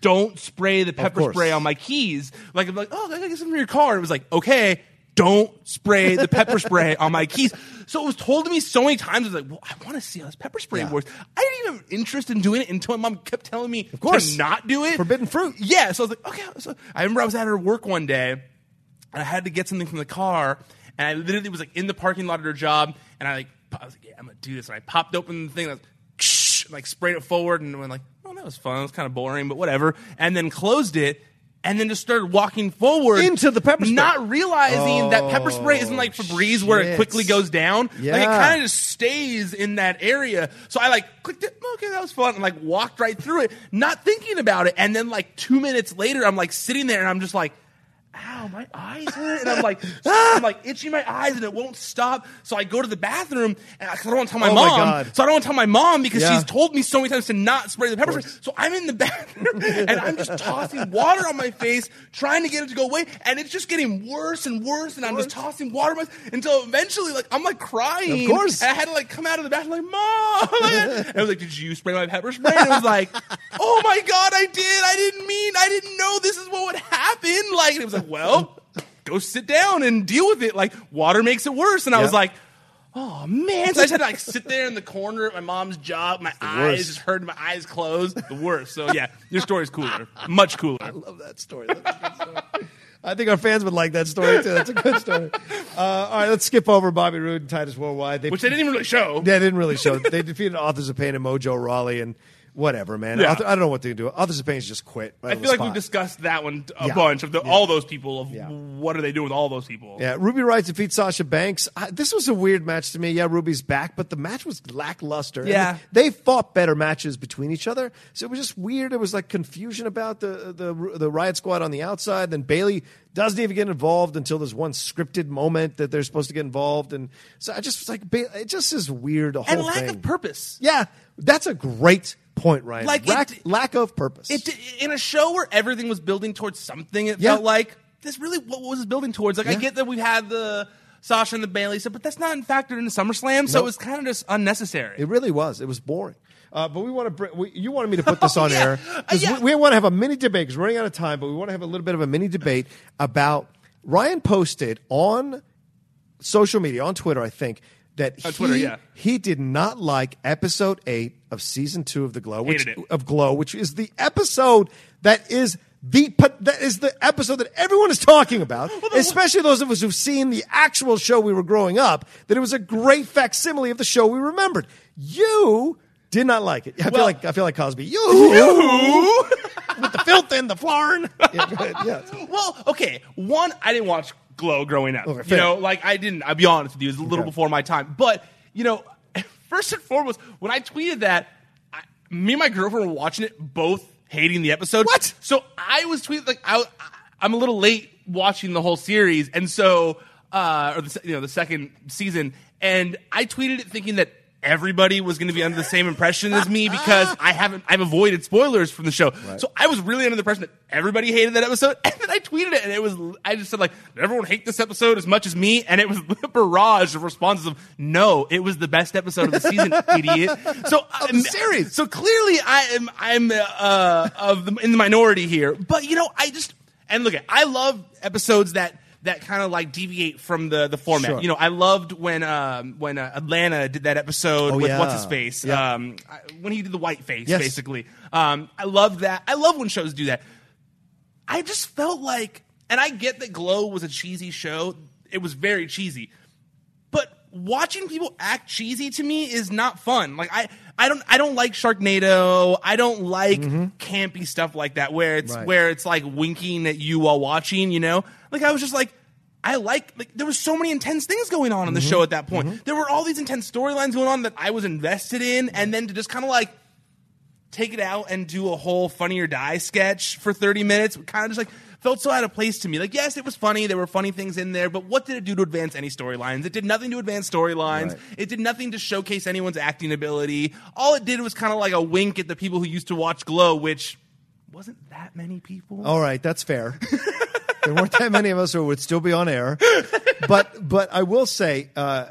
Don't spray the pepper spray on my keys. Like I'm like, oh, I gotta get some from your car. And it was like, okay, don't spray the pepper spray [LAUGHS] on my keys. So it was told to me so many times. I was like, well, I want to see how this pepper spray Yeah. works. I didn't even have interest in doing it until my mom kept telling me Of course. to not do it. Forbidden fruit. Yeah, so I was like, okay. So I remember I was at her work one day, and I had to get something from the car, and I literally was like in the parking lot at her job, and I like I was like, yeah, I'm gonna do this, and I popped open the thing, and I was, like sprayed it forward, and went like, oh, that was fun. It was kind of boring, but whatever. And then closed it, and then just started walking forward Into the pepper spray. not realizing that pepper spray isn't Oh, like Febreze where it quickly goes down. Like it kind of just stays in that area. So I like clicked it. Okay, that was fun. And like walked right through it, not thinking about it. And then like two minutes later, I'm like sitting there and I'm just like. Ow, my eyes [LAUGHS] hurt, and I'm like, [LAUGHS] ah! I'm like itching my eyes, and it won't stop. So I go to the bathroom, and I, don't want to tell my Oh my mom. God. So I don't want to tell my mom because Yeah. she's told me so many times to not spray the pepper spray. So I'm in the bathroom, [LAUGHS] and I'm just tossing water on my face, trying to get it to go away, and it's just getting worse and worse. And I'm just tossing water on my until eventually, like I'm like crying. Of course. and I had to like come out of the bathroom like, mom. and I was like, did you spray my pepper spray? And it was like, oh my god, I did. I didn't mean. I didn't know this is what would happen. Like and it was like, well, go sit down and deal with it. Like water makes it worse. And I was like. Oh man! So I just had to like sit there in the corner at my mom's job. My eyes worst. just hurting, my eyes closed. The worst. So yeah, your story's cooler, much cooler. I love that story. That's a good story. I think our fans would like that story too. That's a good story. Uh, all right, let's skip over Bobby Roode and Titus Worldwide. They, Which they didn't even really show. They didn't really show. They defeated Authors of Pain and Mojo Rawley, and whatever, man. Yeah. Author- I don't know what they do. Authors of Pain's just quit. Right I feel like spot. we've discussed that one a Yeah. bunch of the, Yeah. all those people of Yeah. what are they doing with all those people. Yeah, Ruby Riott defeats Sasha Banks. I, this was a weird match to me. Yeah, Ruby's back, but the match was lackluster. And Yeah. they fought better matches between each other, so it was just weird. There was like confusion about the the the Riott Squad on the outside. Then Bayley doesn't even get involved until there's one scripted moment that they're supposed to get involved, and so I just was like, Ba- it just is weird. The whole and lack thing. of purpose. Yeah, that's a great point, Ryan. Like, lack, it- lack of purpose. It in a show where everything was building towards something. It Yeah. felt like this really what was it building towards. Like I get that we've had the Sasha and the Bayley stuff, but that's not factored into SummerSlam, so Nope. it was kind of just unnecessary. It really was. It was boring. Uh, but we want to. Bring, we, you wanted me to put [LAUGHS] this on yeah. air Uh, 'Cause yeah. we, we want to have a mini debate because we're running out of time. But we want to have a little bit of a mini debate [LAUGHS] about Ryan posted on social media on Twitter, I think that On he, Twitter, yeah. he did not like episode eight of season two of the Glow, which of Glow, which is the episode that is. The that is the episode that everyone is talking about, especially those of us who've seen the actual show we were growing up. That it was a great facsimile of the show we remembered. You did not like it. I feel like I feel like Cosby. You, [LAUGHS] with the filth and the flarn. [LAUGHS] Yeah. Yeah. Well, okay. One, I didn't watch Glow growing up. Okay, you know, like I didn't. I'll be honest with you, it was a little Okay. before my time. But you know, first and foremost, when I tweeted that, I, me and my girlfriend were watching it, both hating the episode. What? So I was tweeting like I, I'm a little late watching the whole series, and so uh, or the you know the second season, and I tweeted it thinking that. Everybody was going to be under the same impression as me because I haven't I've avoided spoilers from the show. So I was really under the impression that everybody hated that episode, [LAUGHS] and then I tweeted it, and it was I just said like, "Did everyone hate this episode as much as me?" And it was [LAUGHS] a barrage of responses of, "No, it was the best episode of the season, [LAUGHS] idiot." So Of the series. So clearly, I am I'm uh, of the, in the minority here, but you know, I just and look at I love episodes that. That kind of like deviate from the the format. Sure. You know, I loved when um, when uh, Atlanta did that episode Oh, with yeah. what's his face. Yeah. Um, I, when he did the white face, Yes. basically. Um, I love that. I love when shows do that. I just felt like, and I get that Glow was a cheesy show. It was very cheesy, watching people act cheesy to me is not fun. Like I, I don't, I don't like Sharknado. I don't like mm-hmm. campy stuff like that where it's Right. where it's like winking at you while watching. You know, like I was just like. I like like there was so many intense things going on in the mm-hmm. show at that point. Mm-hmm. There were all these intense storylines going on that I was invested in, and then to just kind of like take it out and do a whole funny or die sketch for 30 minutes kind of just like felt so out of place to me. Like yes it was funny. There were funny things in there but what did it do to advance any storylines? It did nothing to advance storylines. Right. it did nothing to showcase anyone's acting ability. All it did was kind of like a wink at the people who used to watch glow which wasn't that many people. All right, that's fair. [LAUGHS] there weren't that many of us who would still be on air, but but I will say uh,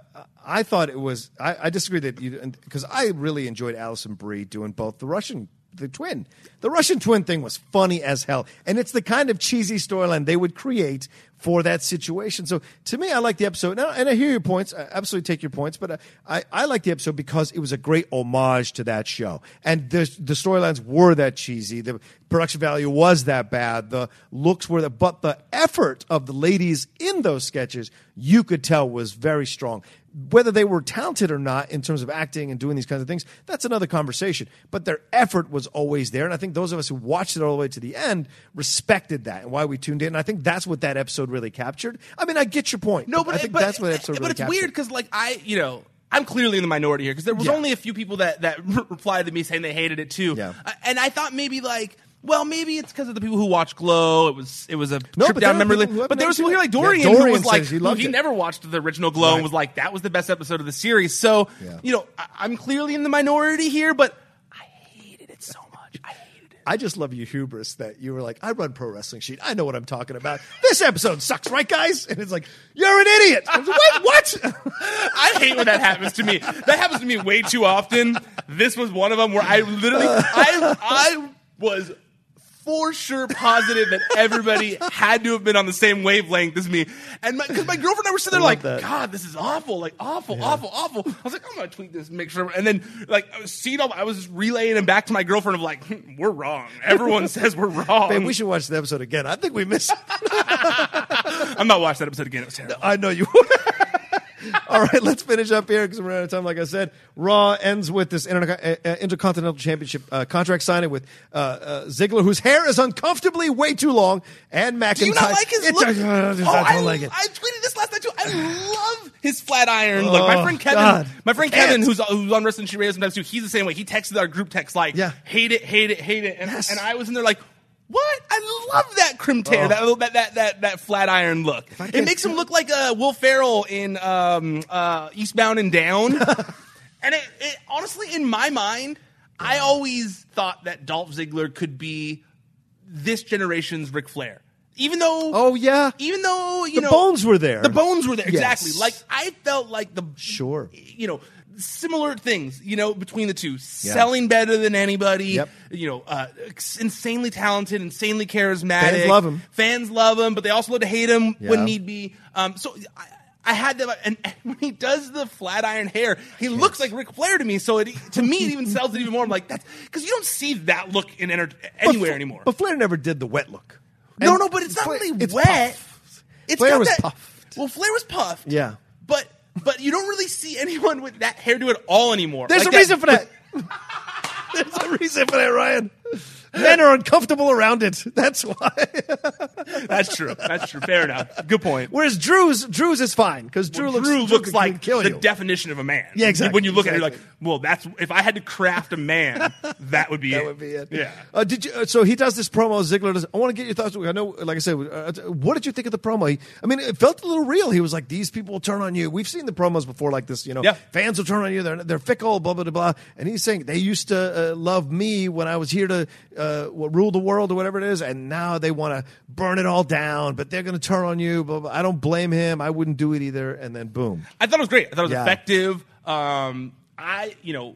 I thought it was I, I disagree that you because I really enjoyed Alison Brie doing both the Russian the twin. The Russian twin thing was funny as hell. And it's the kind of cheesy storyline they would create for that situation. So to me, I like the episode, I, and I hear your points. I absolutely take your points, but I, I like the episode because it was a great homage to that show, and the the storylines were that cheesy. The production value was that bad. The looks were that, but the effort of the ladies in those sketches, you could tell was very strong. Whether they were talented or not in terms of acting and doing these kinds of things, that's another conversation. But their effort was always there. And I think those of us who watched it all the way to the end respected that and why we tuned in. And I think that's what that episode really captured. I mean, I get your point. No, but I think but, that's what episode but really it's captured. weird because like I, you know. I'm clearly in the minority here because there was Yeah. only a few people that that [LAUGHS] replied to me saying they hated it too. Yeah. Uh, and I thought maybe like, well, maybe it's because of the people who watch Glow. It was it was a No, trip but down there memory lane. But there was people here like Yeah, Dorian, who was like, he who he never watched the original Glow and was like, that was the best episode of the series. So Yeah. you know, I, I'm clearly in the minority here, but I hated it so much. I just love your hubris that you were like, I run Pro Wrestling Sheet. I know what I'm talking about. This episode sucks, right, guys? And it's like, you're an idiot. I was like? What? [LAUGHS] I hate when that happens to me. That happens to me way too often. This was one of them where I literally, I, I was for sure positive that everybody had to have been on the same wavelength as me. And because my, girlfriend and I were sitting there like, that. God, this is awful, like awful, awful, awful. I was like, I'm gonna tweet this, make sure. And then like I was seeing all, I was relaying them back to my girlfriend of like, "Hmm, we're wrong. Everyone [LAUGHS] says we're wrong. Man, we should watch the episode again. I think we missed. [LAUGHS] I'm not watching that episode again. It was terrible. I know you would. [LAUGHS] All right, let's finish up here because we're out of time. Like I said, Raw ends with this Inter- uh, Intercontinental Championship uh, contract signing with uh, uh, Ziggler, whose hair is uncomfortably way too long, and McIntyre. Do you not like his look? I don't oh, I, like it. I tweeted this last night too. I love his flat iron look. My Oh, friend Kevin, God. my friend. Kevin, who's who's on Wrestling Sheet sometimes too. He's the same way. He texted our group text like, Yeah. hate it, hate it, hate it," and, Yes. and I was in there like. What? I love that crim tear, Oh. that, that that that that flat iron look. It makes him look like uh, Will Ferrell in um, uh, Eastbound and Down. [LAUGHS] and it, it honestly, in my mind, I always thought that Dolph Ziggler could be this generation's Ric Flair. Even though, Oh, yeah. even though you know The know bones were there. the bones were there Yes. exactly. Like I felt like the Sure. you know, similar things, you know, between the two, selling better than anybody. Yep. You know, uh, insanely talented, insanely charismatic. Fans love him. Fans love him, but they also love to hate him Yeah. when need be. Um, so. I, I had that, and [LAUGHS] and when he does the flat iron hair, he looks like Ric Flair to me. So it, to me, it even sells it even more. I'm like, that's because you don't see that look in enter- anywhere But- anymore. But Flair never did the wet look. No, no, but it's not Flair- really it's wet. It's Flair got was that- puffed. Well, Flair was puffed. Yeah. but but you don't really see anyone with that hairdo at all anymore. There's Like a reason for that. [LAUGHS] There's a reason for that, Ryan. Men are uncomfortable around it. That's why. [LAUGHS] That's true. That's true. Fair enough. Good point. Whereas Drew's Drew's is fine because Drew Well, looks Drew looks like kill the you. definition of a man. Yeah, exactly, When you look at it, you're like, well, that's if I had to craft a man, [LAUGHS] that would be it. That it. would be it. Yeah. Uh, did you? Uh, so he does this promo. Ziggler does. I want to get your thoughts. I know, like I said, uh, what did you think of the promo? He, I mean, it felt a little real. He was like, "These people will turn on you." We've seen the promos before, like this. You know, Yeah. fans will turn on you. They're they're fickle. Blah blah blah. blah. And he's saying they used to uh, love me when I was here to uh, what, rule the world or whatever it is, and now they want to burn it all down. But they're going to turn on you. Blah, blah. I don't blame him. I wouldn't do it either. And then boom. I thought it was great. I thought it was Yeah. effective. Um, I, you know,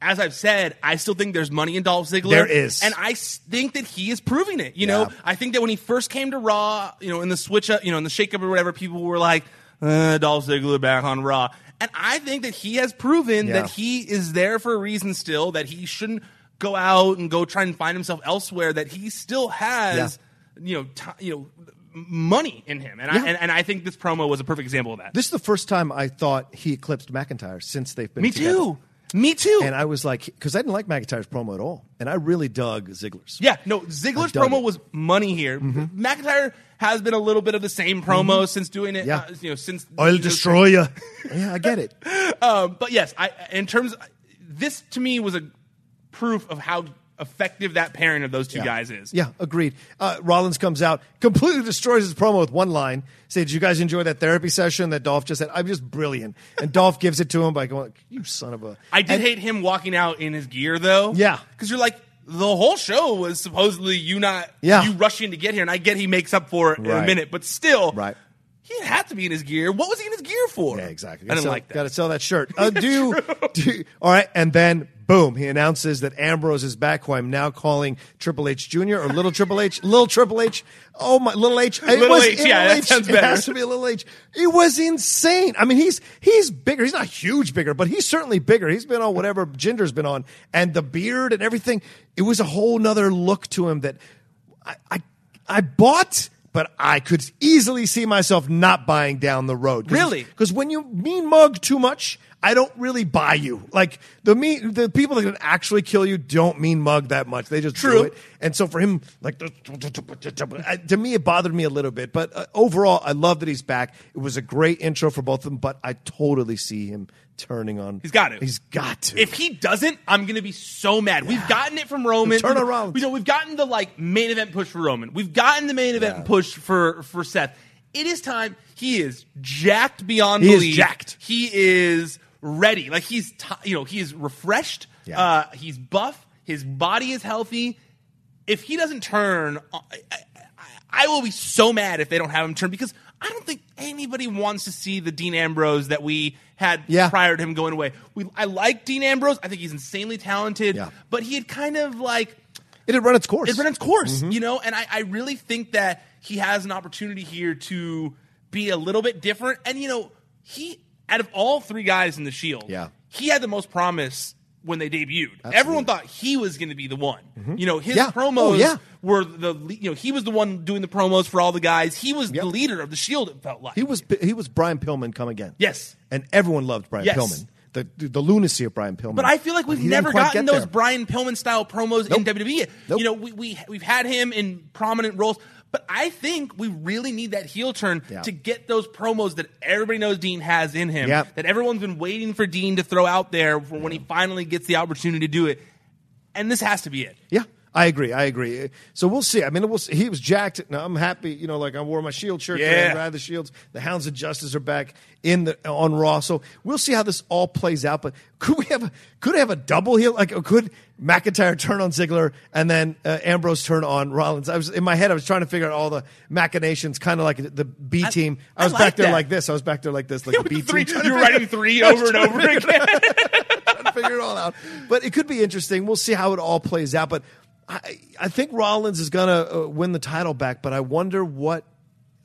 as I've said, I still think there's money in Dolph Ziggler. There is. and I think that he is proving it. You Yeah. know, I think that when he first came to Raw, you know, in the switch up, you know, in the shake up or whatever, people were like, uh, Dolph Ziggler back on Raw, and I think that he has proven Yeah. that he is there for a reason still. That he shouldn't go out and go try and find himself elsewhere. That he still has, you know, ti you know. Money in him, and, I, and and I think this promo was a perfect example of that. This is the first time I thought he eclipsed McIntyre since they've been Me together. too. Me too. And I was like, because I didn't like McIntyre's promo at all, and I really dug Ziggler's. Yeah, no, Ziggler's promo it. was money here. McIntyre has been a little bit of the same promo since doing it. Yeah. uh, you know, since I'll you know, destroy you. [LAUGHS] yeah, I get it. [LAUGHS] Um, but yes, I in terms, this to me was a proof of how effective that pairing of those two Yeah. guys is. Yeah, agreed. Uh, Rollins comes out, completely destroys his promo with one line. Say, did you guys enjoy that therapy session that Dolph just had? I'm just brilliant. And Dolph gives it to him by going, "You son of a." I did And- hate him walking out in his gear though. Yeah. because you're like. The whole show was supposedly you not Yeah. you rushing to get here, and I get he makes up for it in a minute, but still, Right. He had to be in his gear. What was he in his gear for? Yeah, exactly. I didn't Sell- like that. Got to sell that shirt. [LAUGHS] Uh, do, do all right, and then boom, he announces that Ambrose is back. Who I'm now calling Triple H Jr. or Little Triple H, Little Triple H. Oh my, Little H. It Little was- H, yeah, that H. sounds It has to be a Little H. It was insane. I mean, he's he's bigger. He's not huge bigger, but he's certainly bigger. He's been on whatever Ginger's been on, and the beard and everything. It was a whole nother look to him that I I, I bought. But I could easily see myself not buying down the road. Really? Because when you mean mug too much, I don't really buy you. Like the mean, the people that can actually kill you don't mean mug that much. They just True. do it. And so for him, like to me, it bothered me a little bit. But uh, overall, I love that he's back. It was a great intro for both of them. But I totally see him turning on. He's got to. He's got to. If he doesn't, I'm going to be so mad. We've gotten it from Roman. Turn around. You know, we've gotten the like main event push for Roman. We've gotten the main event push for for Seth. It is time. He is jacked beyond He is belief. jacked. He is ready. Like he's t- you know he is refreshed. Yeah. Uh, he's buff. His body is healthy. If he doesn't turn, I, I, I will be so mad if they don't have him turn because I don't think anybody wants to see the Dean Ambrose that we had Yeah. prior to him going away. We, I like Dean Ambrose. I think he's insanely talented. Yeah. But he had kind of like it had run its course. It ran its course, Mm-hmm. you know. And I, I really think that he has an opportunity here to be a little bit different. And you know, he out of all three guys in the Shield, Yeah. he had the most promise when they debuted. Everyone thought he was going to be the one. You know, his Mm-hmm. Yeah. promos Oh, yeah. were the you know he was the one doing the promos for all the guys. He was the leader of the Shield. It felt like He was he was Brian Pillman come again. Yes. and everyone loved Brian Yes. Pillman. The the lunacy of Brian Pillman. But I feel like we've never gotten those there. Brian Pillman style promos in WWE. Nope. You know, we, we we've had him in prominent roles, but I think we really need that heel turn Yeah. to get those promos that everybody knows Dean has in him. Yep. That everyone's been waiting for Dean to throw out there for when he finally gets the opportunity to do it. And this has to be it. Yeah, I agree. I agree. So we'll see. I mean, we'll see. he was jacked. Now I'm happy. You know, like I wore my Shield shirt. Yeah. I'm glad the Shields, the Hounds of Justice are back in the on Raw. So we'll see how this all plays out. But could we have a could it have a double heel? Like could McIntyre turn on Ziggler and then uh, Ambrose turn on Rollins? I was in my head. I was trying to figure out all the machinations, kind of like the B team. I, I was like back there that. like this. I was back there like this, like [LAUGHS] the B Three, team. you're writing [LAUGHS] three over and over again. trying to figure it all out. But it could be interesting. We'll see how it all plays out. But I, I think Rollins is going to uh, win the title back. But I wonder what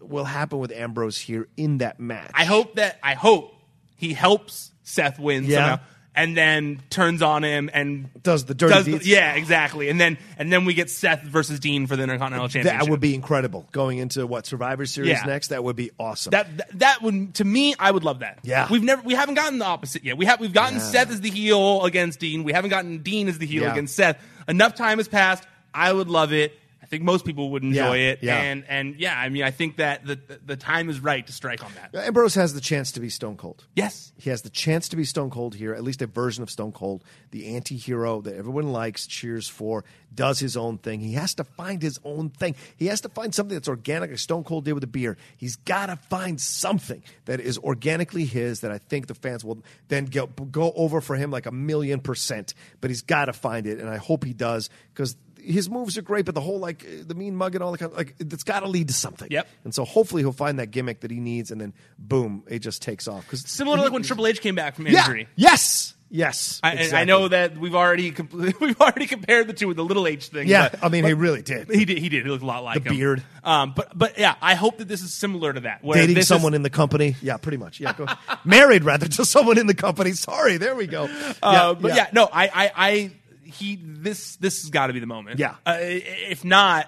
will happen with Ambrose here in that match. I hope that I hope he helps Seth win Yeah. somehow, and then turns on him and Does the dirty does the- yeah, exactly. And then and then we get Seth versus Dean for the Intercontinental Championship. that would be incredible. Going into what Survivor Series Yeah. next, that would be awesome. that, that that would to me I would love that. Yeah. we've never we haven't gotten the opposite yet. We have we've gotten Yeah. Seth as the heel against Dean. We haven't gotten Dean as the heel Yeah. against Seth. Enough time has passed. I would love it. I think most people would enjoy Yeah, it. yeah. And and yeah, I mean I think that the the time is right to strike on that. Ambrose has the chance to be Stone Cold. Yes. He has the chance to be Stone Cold here, at least a version of Stone Cold, the anti hero that everyone likes, cheers for, does his own thing. He has to find his own thing. He has to find something that's organic, like Stone Cold did with the beer. He's got to find something that is organically his that I think the fans will then go, go over for him like a million percent. But he's got to find it, and I hope he does because his moves are great, but the whole like the mean mug and all the kind of, like it's got to lead to something. Yep. And so hopefully he'll find that gimmick that he needs, and then boom, it just takes off. Because Similar to like when Triple H came back from yeah. injury. Yes. Yes. I, and I know that we've already [LAUGHS] we've already compared the two with the little H thing. Yeah, but- I mean, he really did. He did. He did. He looked a lot like The him. beard. Um, but but yeah, I hope that this is similar to that. Dating someone is, in the company. Yeah, pretty much. Yeah. Go. [LAUGHS] Married rather to someone in the company. Sorry. There we go. Uh, but yeah. no, I, I, I, he, this, this has got to be the moment. Yeah. Uh, if not,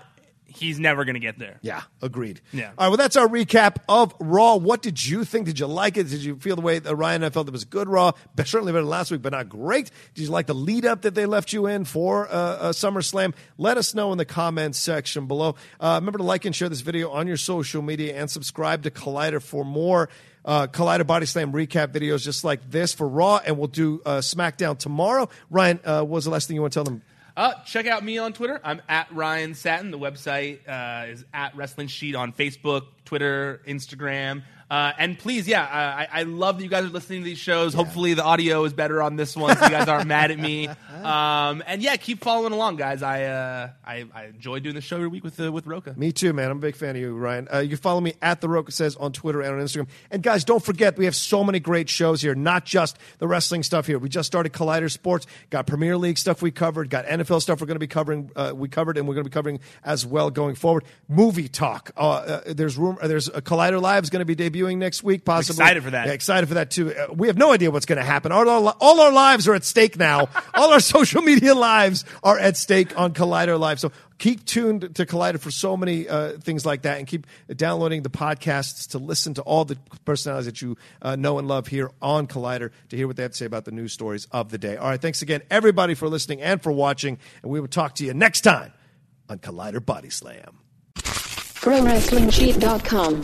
he's never going to get there. Yeah, agreed. Yeah. All right, well, that's our recap of Raw. What did you think? Did you like it? Did you feel the way that Ryan and I felt it was good Raw? But certainly better than last week, but not great. Did you like the lead up that they left you in for uh, uh, SummerSlam? Let us know in the comments section below. Uh, remember to like and share this video on your social media and subscribe to Collider for more. Uh, Collider Body Slam recap videos just like this for Raw, and we'll do uh, SmackDown tomorrow. Ryan, uh, what was the last thing you want to tell them? Uh, check out me on Twitter. I'm at Ryan Satin. The website uh, is at Wrestling Sheet on Facebook, Twitter, Instagram. Uh, and please, yeah, uh, I, I love that you guys are listening to these shows. Hopefully, the audio is better on this one, so you guys aren't mad at me. [LAUGHS] Um, and yeah, keep following along, guys. I uh, I, I enjoy doing the show every week with uh, with Rocha. Me too, man. I'm a big fan of you, Ryan. Uh, you can follow me at the Rocha says on Twitter and on Instagram. And guys, don't forget we have so many great shows here. Not just the wrestling stuff here. We just started Collider Sports. Got Premier League stuff we covered. Got NFL stuff we're going to be covering. Uh, we covered and we're going to be covering as well going forward. Movie talk. Uh, uh, there's room. There's a Collider Live is going to be debuting next week. Possibly excited for that. Yeah, excited for that too. Uh, we have no idea what's going to happen. All our, all our lives are at stake now. [LAUGHS] all our social media lives are at stake on Collider Live. So keep tuned to Collider for so many uh, things like that, and keep downloading the podcasts to listen to all the personalities that you uh, know and love here on Collider to hear what they have to say about the news stories of the day. All right, thanks again, everybody, for listening and for watching, and we will talk to you next time on Collider Body Slam. ProWrestlingSheet.com.